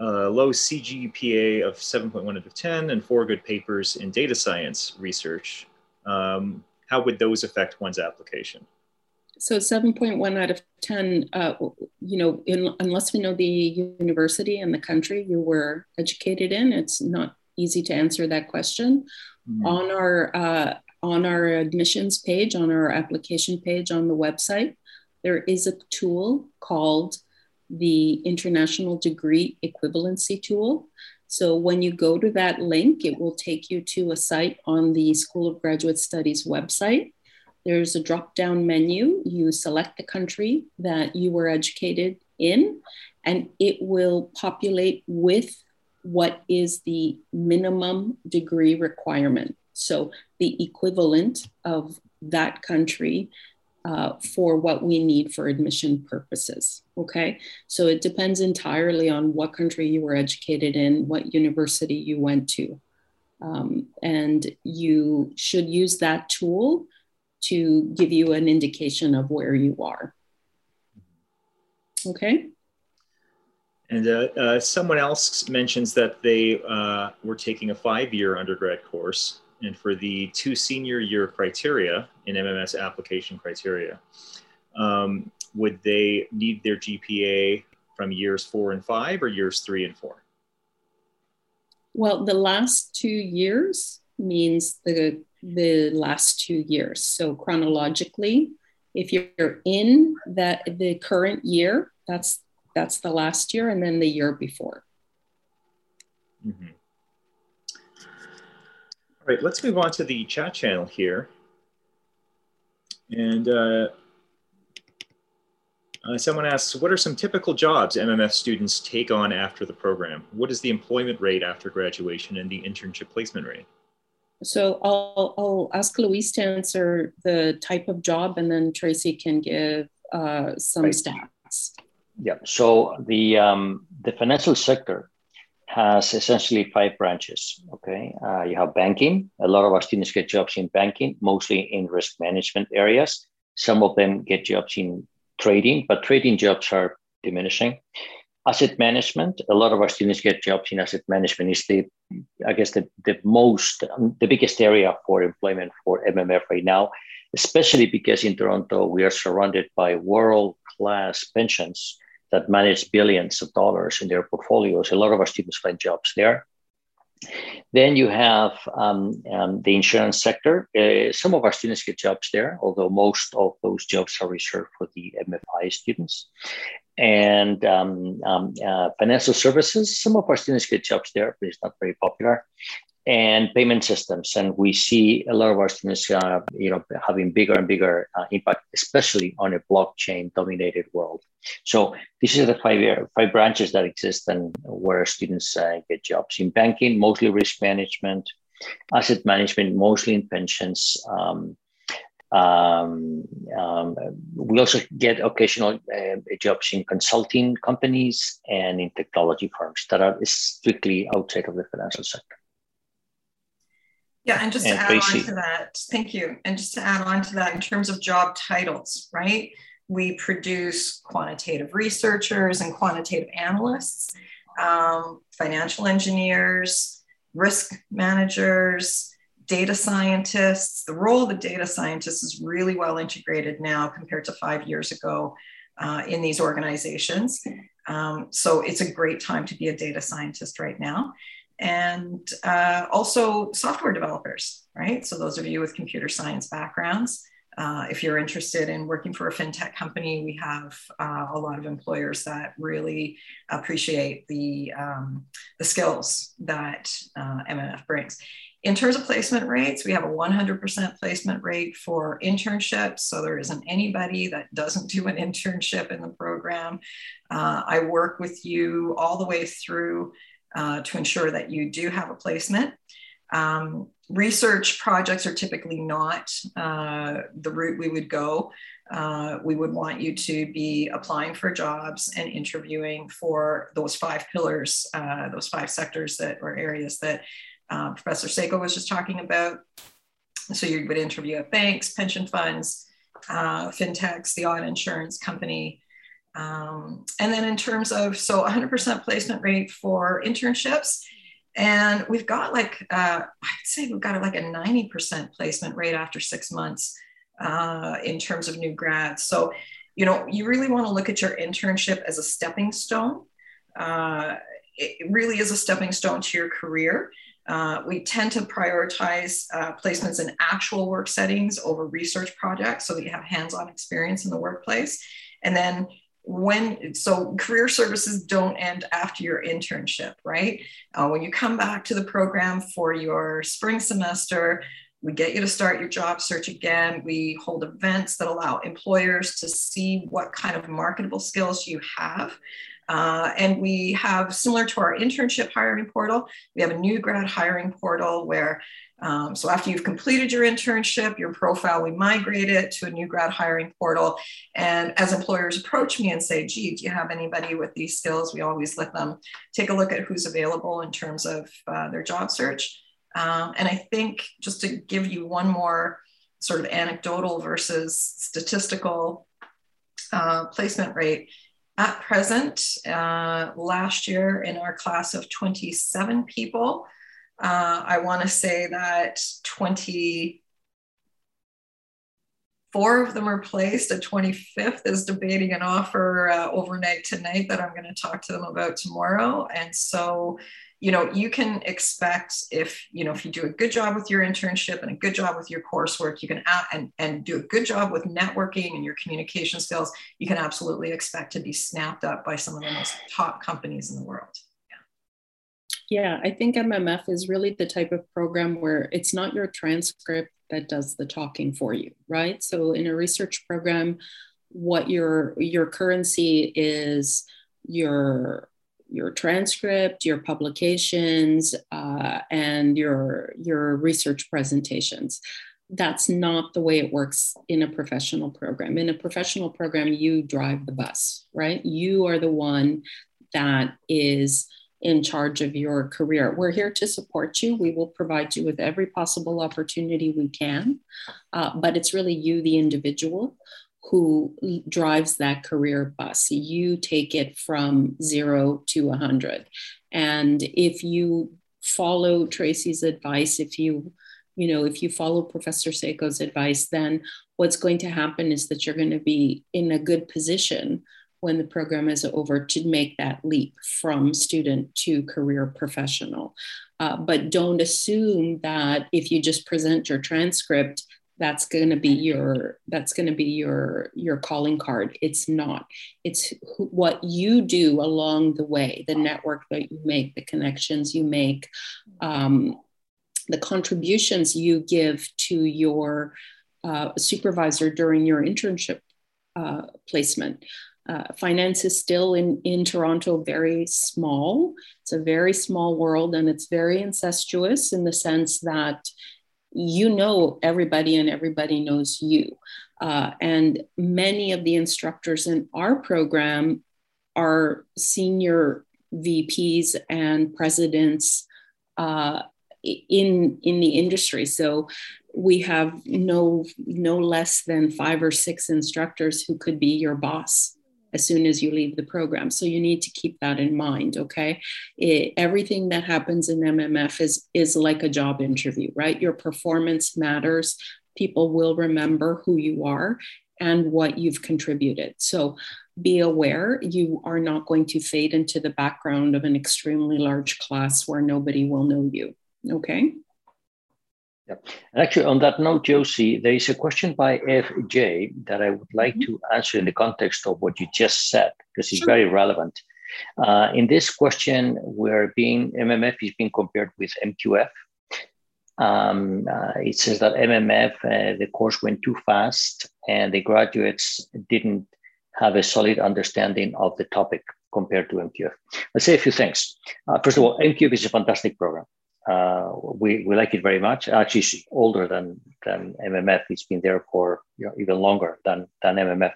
uh, a low CGPA of 7.1 out of 10 and four good papers in data science research. Um, how would those affect one's application? So 7.1 out of 10, uh, you know, in, unless we know the university and the country you were educated in, it's not easy to answer that question. Mm-hmm. On our uh, on our admissions page, on our application page on the website, there is a tool called the International Degree Equivalency Tool. So when you go to that link, it will take you to a site on the School of Graduate Studies website. There's a drop down menu. You select the country that you were educated in, and it will populate with what is the minimum degree requirement. So the equivalent of that country uh, for what we need for admission purposes. Okay, so it depends entirely on what country you were educated in, what university you went to. Um, and you should use that tool to give you an indication of where you are. Okay. And uh, uh, someone else mentions that they uh, were taking a five year undergrad course. And for the two senior year criteria in MMF application criteria, um, would they need their GPA from years four and five or years three and four? Well, the last two years means the the last two years. So chronologically, if you're in that the current year, that's that's the last year and then the year before. Mm-hmm. All right, let's move on to the chat channel here. And uh, uh, someone asks, what are some typical jobs MMF students take on after the program? What is the employment rate after graduation and the internship placement rate? So I'll, I'll ask Luis to answer the type of job and then Tracy can give uh, some right. stats. Yeah. So the um, the financial sector has essentially five branches. Okay, uh, you have banking. A lot of our students get jobs in banking, mostly in risk management areas. Some of them get jobs in trading, but trading jobs are diminishing. Asset management. A lot of our students get jobs in asset management. Is the, I guess, the the most, um, the biggest area for employment for MMF right now, especially because in Toronto we are surrounded by world class pensions that manage billions of dollars in their portfolios. A lot of our students find jobs there. Then you have um, um, the insurance sector. Uh, some of our students get jobs there, although most of those jobs are reserved for the MFI students. And um, um, uh, financial services, some of our students get jobs there, but it's not very popular and payment systems. And we see a lot of our students, uh, you know, having bigger and bigger uh, impact, especially on a blockchain-dominated world. So these are the five five branches that exist and where students uh, get jobs in banking, mostly risk management, asset management, mostly in pensions. Um, um, um, we also get occasional uh, jobs in consulting companies and in technology firms that are strictly outside of the financial sector. Yeah, and just and to add Tracy. on to that, thank you. And just to add on to that, in terms of job titles, right? We produce quantitative researchers and quantitative analysts, um, financial engineers, risk managers, data scientists. The role of the data scientist is really well integrated now compared to five years ago uh, in these organizations. Um, so it's a great time to be a data scientist right now and uh, also software developers, right? So those of you with computer science backgrounds, uh, if you're interested in working for a fintech company, we have uh, a lot of employers that really appreciate the, um, the skills that uh, MMF brings. In terms of placement rates, we have a 100% placement rate for internships. So there isn't anybody that doesn't do an internship in the program. Uh, I work with you all the way through uh, to ensure that you do have a placement. Um, research projects are typically not uh, the route we would go. Uh, we would want you to be applying for jobs and interviewing for those five pillars, uh, those five sectors that or areas that uh, Professor Seco was just talking about. So you would interview at banks, pension funds, uh, fintechs, the odd insurance company. Um, and then in terms of, so 100% placement rate for internships, and we've got like, uh, I'd say we've got like a 90% placement rate after six months uh, in terms of new grads. So, you know, you really want to look at your internship as a stepping stone. Uh, it really is a stepping stone to your career. Uh, we tend to prioritize uh, placements in actual work settings over research projects so that you have hands-on experience in the workplace. And then when so career services don't end after your internship right? Uh, when you come back to the program for your spring semester we get you to start your job search again. We hold events that allow employers to see what kind of marketable skills you have uh, and we have similar to our internship hiring portal we have a new grad hiring portal where um, so after you've completed your internship, your profile, we migrate it to a new grad hiring portal. And as employers approach me and say, gee, do you have anybody with these skills? We always let them take a look at who's available in terms of uh, their job search. Um, and I think just to give you one more sort of anecdotal versus statistical uh, placement rate, at present, uh, last year in our class of 27 people, uh, I want to say that 24 of them are placed. A 25th is debating an offer uh, overnight tonight that I'm going to talk to them about tomorrow. And so, you know, you can expect if, you know, if you do a good job with your internship and a good job with your coursework, you can and, and do a good job with networking and your communication skills, you can absolutely expect to be snapped up by some of the most top companies in the world. Yeah. Yeah, I think MMF is really the type of program where it's not your transcript that does the talking for you, right? So in a research program, what your your currency is your your transcript, your publications, uh, and your your research presentations. That's not the way it works in a professional program. In a professional program, you drive the bus, right? You are the one that is in charge of your career. We're here to support you. We will provide you with every possible opportunity we can, uh, but it's really you, the individual, who drives that career bus. You take it from zero to 100. And if you follow Tracy's advice, if you you know, if you follow Professor Seco's advice, then what's going to happen is that you're going to be in a good position when the program is over to make that leap from student to career professional. Uh, but don't assume that if you just present your transcript, that's going to be your that's going to be your your calling card. It's not. It's what you do along the way the network that you make the connections you make um, the contributions you give to your uh, supervisor during your internship uh, placement. Uh, finance is still in, in Toronto very small. It's a very small world and it's very incestuous in the sense that you know everybody and everybody knows you. Uh, and many of the instructors in our program are senior VPs and presidents uh, in in the industry. So we have no no less than five or six instructors who could be your boss as soon as you leave the program. So you need to keep that in mind, okay? It, everything that happens in MMF is, is like a job interview, right? Your performance matters. People will remember who you are and what you've contributed. So be aware you are not going to fade into the background of an extremely large class where nobody will know you, okay? Yeah. And actually, on that note, Josie, there is a question by FJ that I would like mm-hmm. to answer in the context of what you just said, because it's sure. very relevant. Uh, in this question, we're being MMF is being compared with MQF. Um, uh, it says that MMF, uh, the course went too fast, and the graduates didn't have a solid understanding of the topic compared to MQF. Let's say a few things. Uh, first of all, MQF is a fantastic program. Uh, we, we like it very much. Actually, older than, than MMF. It's been there for you know, even longer than, than MMF.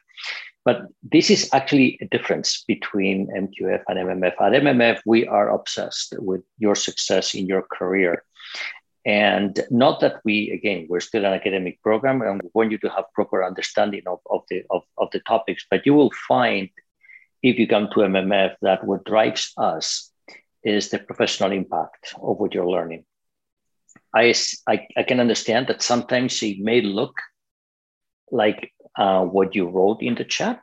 But this is actually a difference between MQF and MMF. At MMF, we are obsessed with your success in your career. And not that we, again, we're still an academic program and we want you to have proper understanding of, of, the, of, of the topics, but you will find if you come to MMF that what drives us is the professional impact of what you're learning. I, I, I can understand that sometimes it may look like uh, what you wrote in the chat.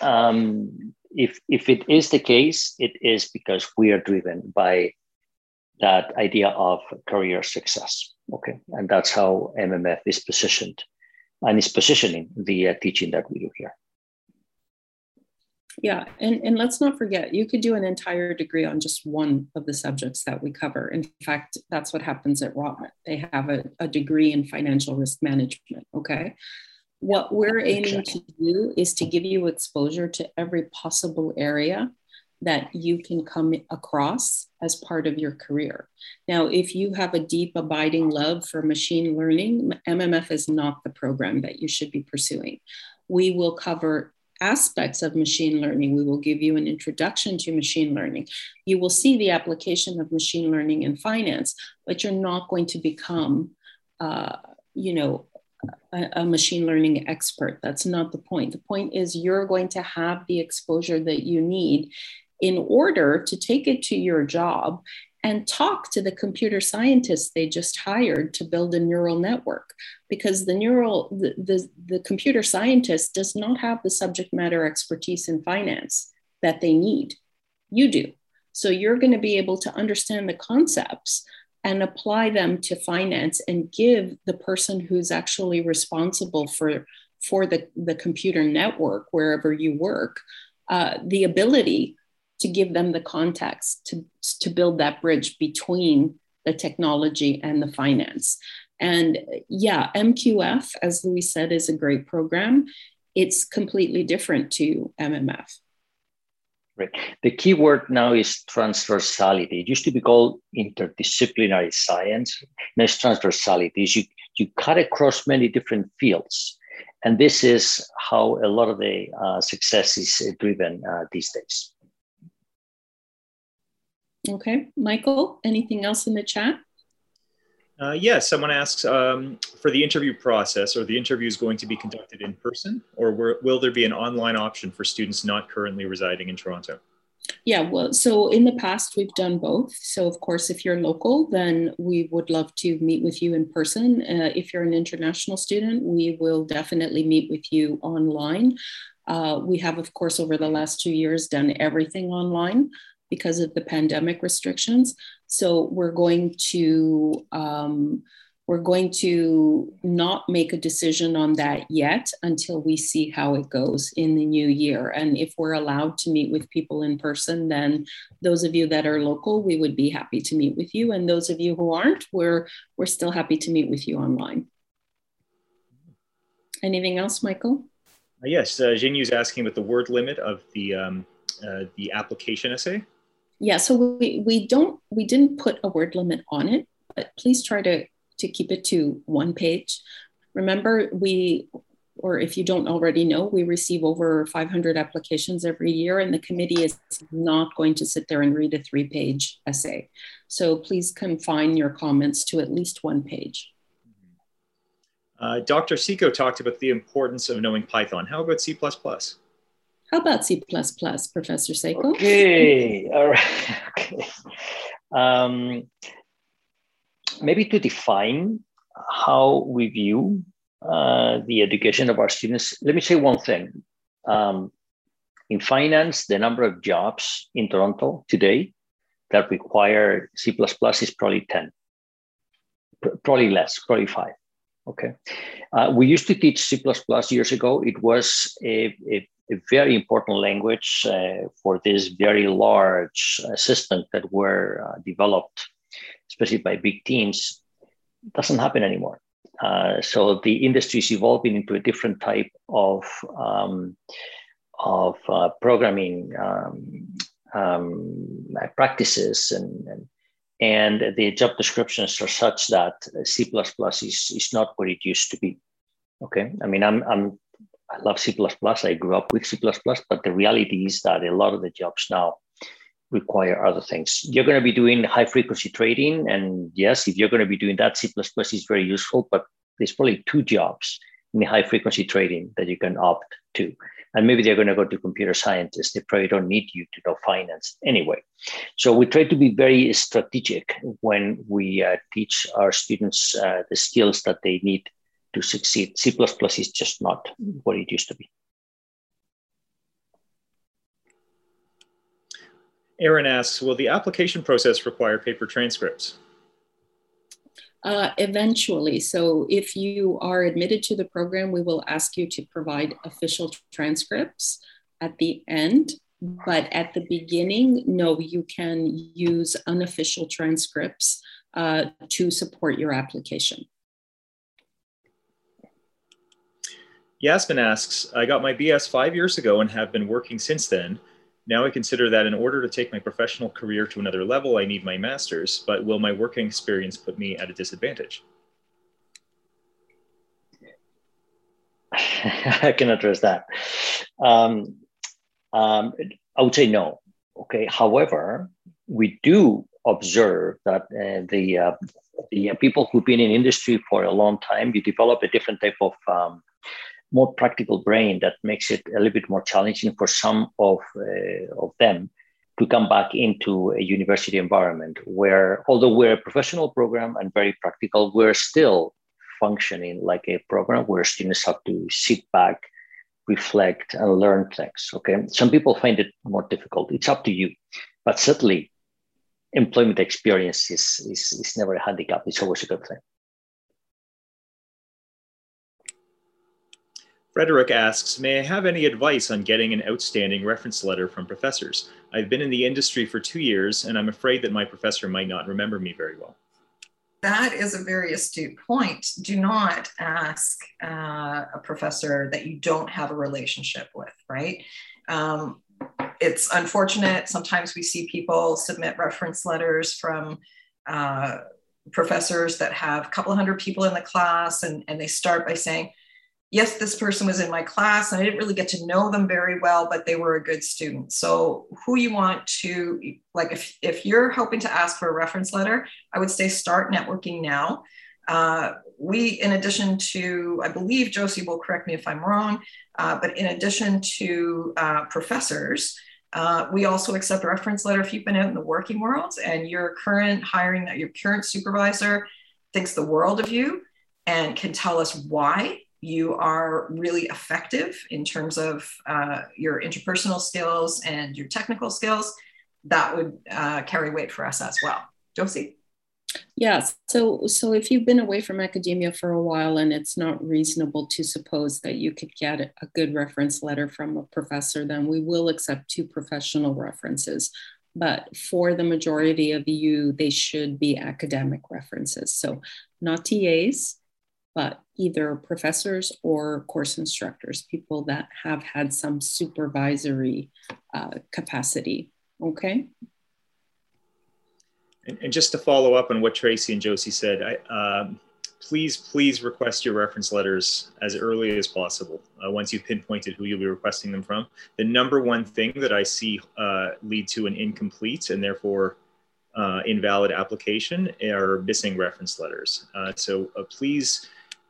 Um, if, if it is the case, it is because we are driven by that idea of career success. Okay, and that's how MMF is positioned and is positioning the uh, teaching that we do here. Yeah, and, and let's not forget, you could do an entire degree on just one of the subjects that we cover. In fact, that's what happens at Rotman. They have a, a degree in financial risk management. Okay. What we're aiming to do is to give you exposure to every possible area that you can come across as part of your career. Now, if you have a deep, abiding love for machine learning, MMF is not the program that you should be pursuing. We will cover aspects of machine learning. We will give you an introduction to machine learning. You will see the application of machine learning in finance, but you're not going to become, uh, you know, a, a, machine learning expert. That's not the point. The point is you're going to have the exposure that you need in order to take it to your job and talk to the computer scientists they just hired to build a neural network. Because the neural the, the, the, computer scientist does not have the subject matter expertise in finance that they need. You do. So you're going to be able to understand the concepts and apply them to finance and give the person who's actually responsible for for the, the computer network wherever you work uh, the ability to give them the context to, to build that bridge between the technology and the finance. And yeah, MQF, as Luis said, is a great program. It's completely different to MMF. Right. The key word now is transversality. It used to be called interdisciplinary science. Now it's transversality. Is you, you cut across many different fields. And this is how a lot of the uh, success is driven uh, these days. Okay, Michael, anything else in the chat? Uh, yes, someone asks um, for the interview process, or the interview is going to be conducted in person, or will there be an online option for students not currently residing in Toronto? Yeah, well, so in the past we've done both. So, of course, if you're local, then we would love to meet with you in person. Uh, if you're an international student, we will definitely meet with you online. Uh, we have, of course, over the last two years done everything online because of the pandemic restrictions. So we're going to um, we're going to not make a decision on that yet until we see how it goes in the new year. And if we're allowed to meet with people in person, then those of you that are local, we would be happy to meet with you. And those of you who aren't, we're we're still happy to meet with you online. Anything else, Michael? Uh, yes, uh, is asking about the word limit of the um, uh, the application essay yeah so we, we don't we didn't put a word limit on it but please try to to keep it to one page. Remember we or if you don't already know we receive over 500 applications every year and the committee is not going to sit there and read a three page essay. So please confine your comments to at least one page. Uh, dr Seco talked about the importance of knowing python. How about c++ how about C++, Professor Seco? Okay, (laughs) all right. Okay. Um, maybe to define how we view uh, the education of our students, let me say one thing. Um, in finance, the number of jobs in Toronto today that require C++ is probably 10. probably less, probably five. Okay. Uh, we used to teach C++ years ago. It was a, a, a very important language uh, for this very large systems that were uh, developed, especially by big teams. Doesn't happen anymore. Uh, so the industry is evolving into a different type of um, of uh, programming um, um, practices and, and and the job descriptions are such that C++ is, is not what it used to be. Okay, I mean, I'm, I'm I love C++. I grew up with C++, but the reality is that a lot of the jobs now require other things. You're going to be doing high frequency trading, and yes, if you're going to be doing that, C++ is very useful. But there's probably two jobs in the high frequency trading that you can opt to and maybe they're going to go to computer scientists. They probably don't need you to know finance anyway. So we try to be very strategic when we uh, teach our students uh, the skills that they need to succeed. C++ is just not what it used to be. Aaron asks, will the application process require paper transcripts? Uh, eventually. So if you are admitted to the program, we will ask you to provide official transcripts at the end. But at the beginning, no, you can use unofficial transcripts uh, to support your application. Yasmin asks, I got my BS five years ago and have been working since then. Now I consider that in order to take my professional career to another level, I need my master's, but will my working experience put me at a disadvantage? (laughs) I can address that. Um, um, I would say no. Okay. However, we do observe that uh, the uh, the people who've been in industry for a long time, you develop a different type of um, more practical brain that makes it a little bit more challenging for some of, uh, of them to come back into a university environment where, although we're a professional program and very practical, we're still functioning like a program where students have to sit back, reflect, and learn things. Okay. Some people find it more difficult. It's up to you. But certainly, employment experience is, is, is never a handicap. It's always a good thing. Frederick asks, may I have any advice on getting an outstanding reference letter from professors? I've been in the industry for two years and I'm afraid that my professor might not remember me very well. That is a very astute point. Do not ask uh, a professor that you don't have a relationship with, right? Um, it's unfortunate. Sometimes we see people submit reference letters from uh, professors that have a couple hundred people in the class and, and they start by saying, yes, this person was in my class and I didn't really get to know them very well, but they were a good student. So who you want to, like if, if you're hoping to ask for a reference letter, I would say start networking now. Uh, we, in addition to, I believe Josie will correct me if I'm wrong, uh, but in addition to uh, professors, uh, we also accept a reference letter if you've been out in the working world and your current hiring, that your current supervisor thinks the world of you and can tell us why you are really effective in terms of uh, your interpersonal skills and your technical skills, that would uh, carry weight for us as well. Josie? Yes. So, so if you've been away from academia for a while and it's not reasonable to suppose that you could get a good reference letter from a professor, then we will accept two professional references. But for the majority of you, they should be academic references. So, not TAs, but either professors or course instructors, people that have had some supervisory uh, capacity. Okay. And, and, just to follow up on what Tracy and Josie said, I, um, please, please request your reference letters as early as possible. Uh, once you've pinpointed who you'll be requesting them from, the number one thing that I see uh, lead to an incomplete and therefore uh, invalid application are missing reference letters. Uh, so uh, please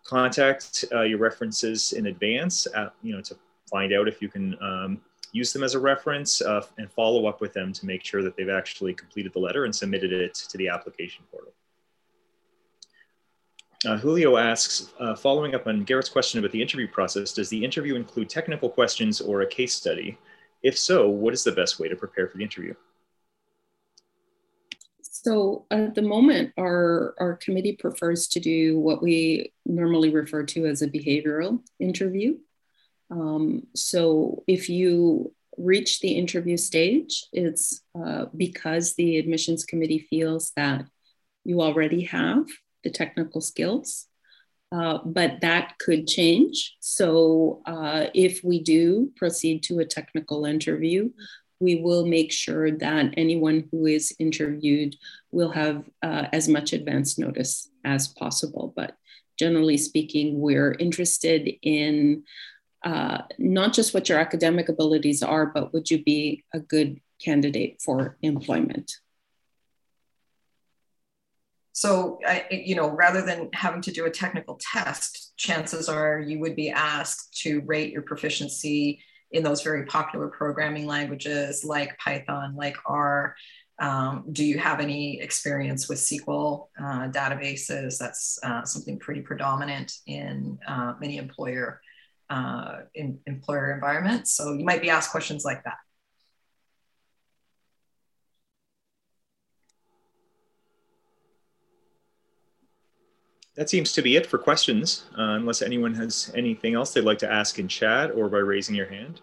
contact uh, your references in advance, at, you know, to find out if you can um, use them as a reference uh, and follow up with them to make sure that they've actually completed the letter and submitted it to the application portal. Uh, Julio asks, uh, following up on Garrett's question about the interview process, does the interview include technical questions or a case study? If so, what is the best way to prepare for the interview? So at the moment, our, our committee prefers to do what we normally refer to as a behavioral interview. Um, so if you reach the interview stage, it's uh, because the admissions committee feels that you already have the technical skills. Uh, but that could change. So, uh, if we do proceed to a technical interview, we will make sure that anyone who is interviewed will have uh, as much advance notice as possible. But generally speaking, we're interested in uh, not just what your academic abilities are, but would you be a good candidate for employment? So, you know, rather than having to do a technical test, chances are you would be asked to rate your proficiency in those very popular programming languages like Python, like R. Um, do you have any experience with SQL uh, databases? That's uh, something pretty predominant in uh, many employer uh, in employer environments. So you might be asked questions like that. That seems to be it for questions, uh, unless anyone has anything else they'd like to ask in chat or by raising your hand.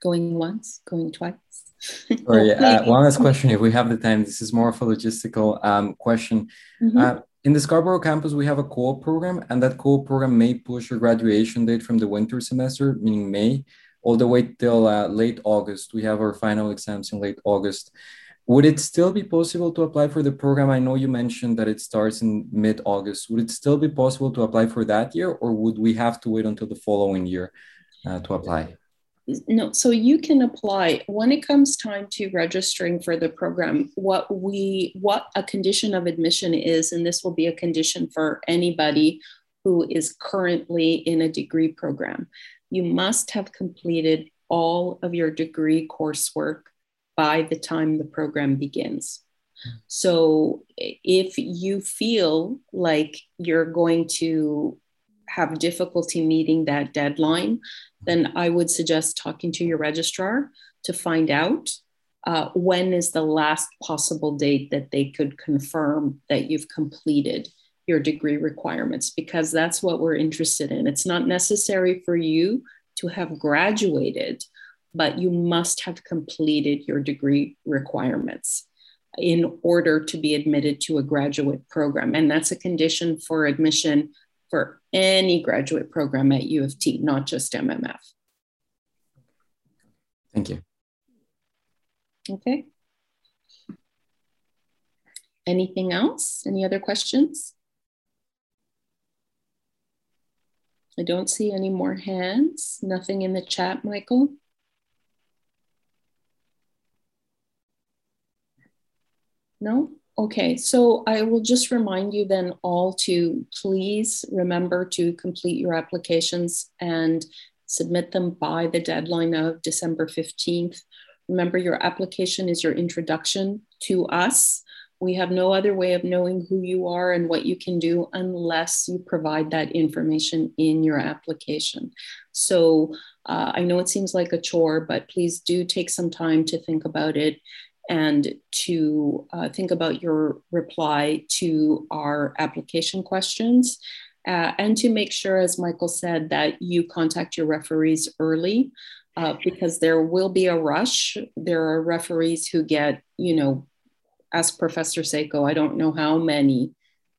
Going once, going twice. Sorry, (laughs) uh, one last question, if we have the time. This is more of a logistical um, question. Mm -hmm. uh, in the Scarborough campus, we have a co-op program, and that co-op program may push your graduation date from the winter semester, meaning May, all the way till uh, late August. We have our final exams in late August. Would it still be possible to apply for the program? I know you mentioned that it starts in mid-August. Would it still be possible to apply for that year, or would we have to wait until the following year uh, to apply? no so you can apply when it comes time to registering for the program what we what a condition of admission is and this will be a condition for anybody who is currently in a degree program you must have completed all of your degree coursework by the time the program begins. So if you feel like you're going to have difficulty meeting that deadline, then I would suggest talking to your registrar to find out uh, when is the last possible date that they could confirm that you've completed your degree requirements, because that's what we're interested in. It's not necessary for you to have graduated, but you must have completed your degree requirements in order to be admitted to a graduate program. And that's a condition for admission for any graduate program at U of T, not just MMF. Thank you. Okay. Anything else? Any other questions? I don't see any more hands. Nothing in the chat, Michael. No? Okay, so I will just remind you then all to please remember to complete your applications and submit them by the deadline of December 15th. Remember, your application is your introduction to us. We have no other way of knowing who you are and what you can do unless you provide that information in your application. So uh, I know it seems like a chore, but please do take some time to think about it and to uh, think about your reply to our application questions. Uh, and to make sure, as Michael said, that you contact your referees early uh, because there will be a rush. There are referees who get, you know, ask Professor Seco, I don't know how many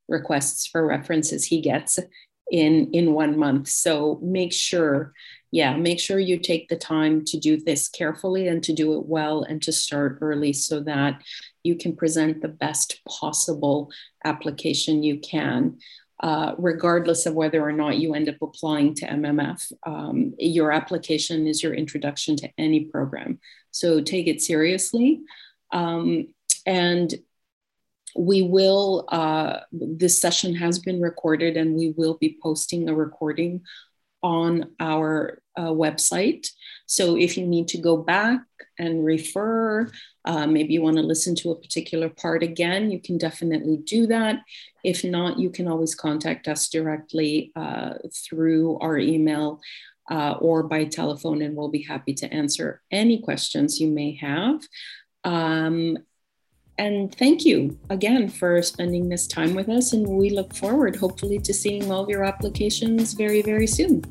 requests for references he gets in in one month so make sure yeah, make sure you take the time to do this carefully and to do it well and to start early so that you can present the best possible application you can. Uh, regardless of whether or not you end up applying to MMF, um, your application is your introduction to any program. So take it seriously. Um, and we will, uh, this session has been recorded and we will be posting a recording on our uh, website. So if you need to go back and refer, uh, maybe you want to listen to a particular part again, you can definitely do that. If not, you can always contact us directly uh, through our email uh, or by telephone, and we'll be happy to answer any questions you may have. Um, and thank you again for spending this time with us. And we look forward, hopefully, to seeing all of your applications very, very soon.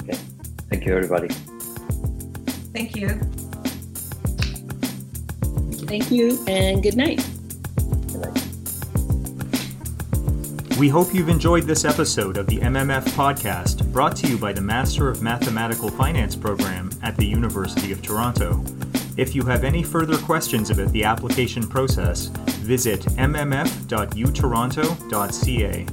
Okay. Thank you, everybody. Thank you. Thank you, and good night. Good night. We hope you've enjoyed this episode of the MMF podcast brought to you by the Master of Mathematical Finance program at the University of Toronto. If you have any further questions about the application process, visit mmf.utoronto.ca.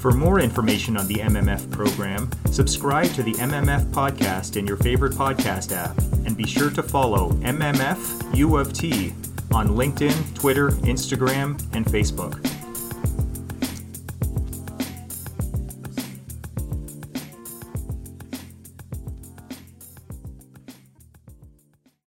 For more information on the MMF program, subscribe to the MMF podcast in your favorite podcast app and be sure to follow MMF U of T on LinkedIn, Twitter, Instagram, and Facebook.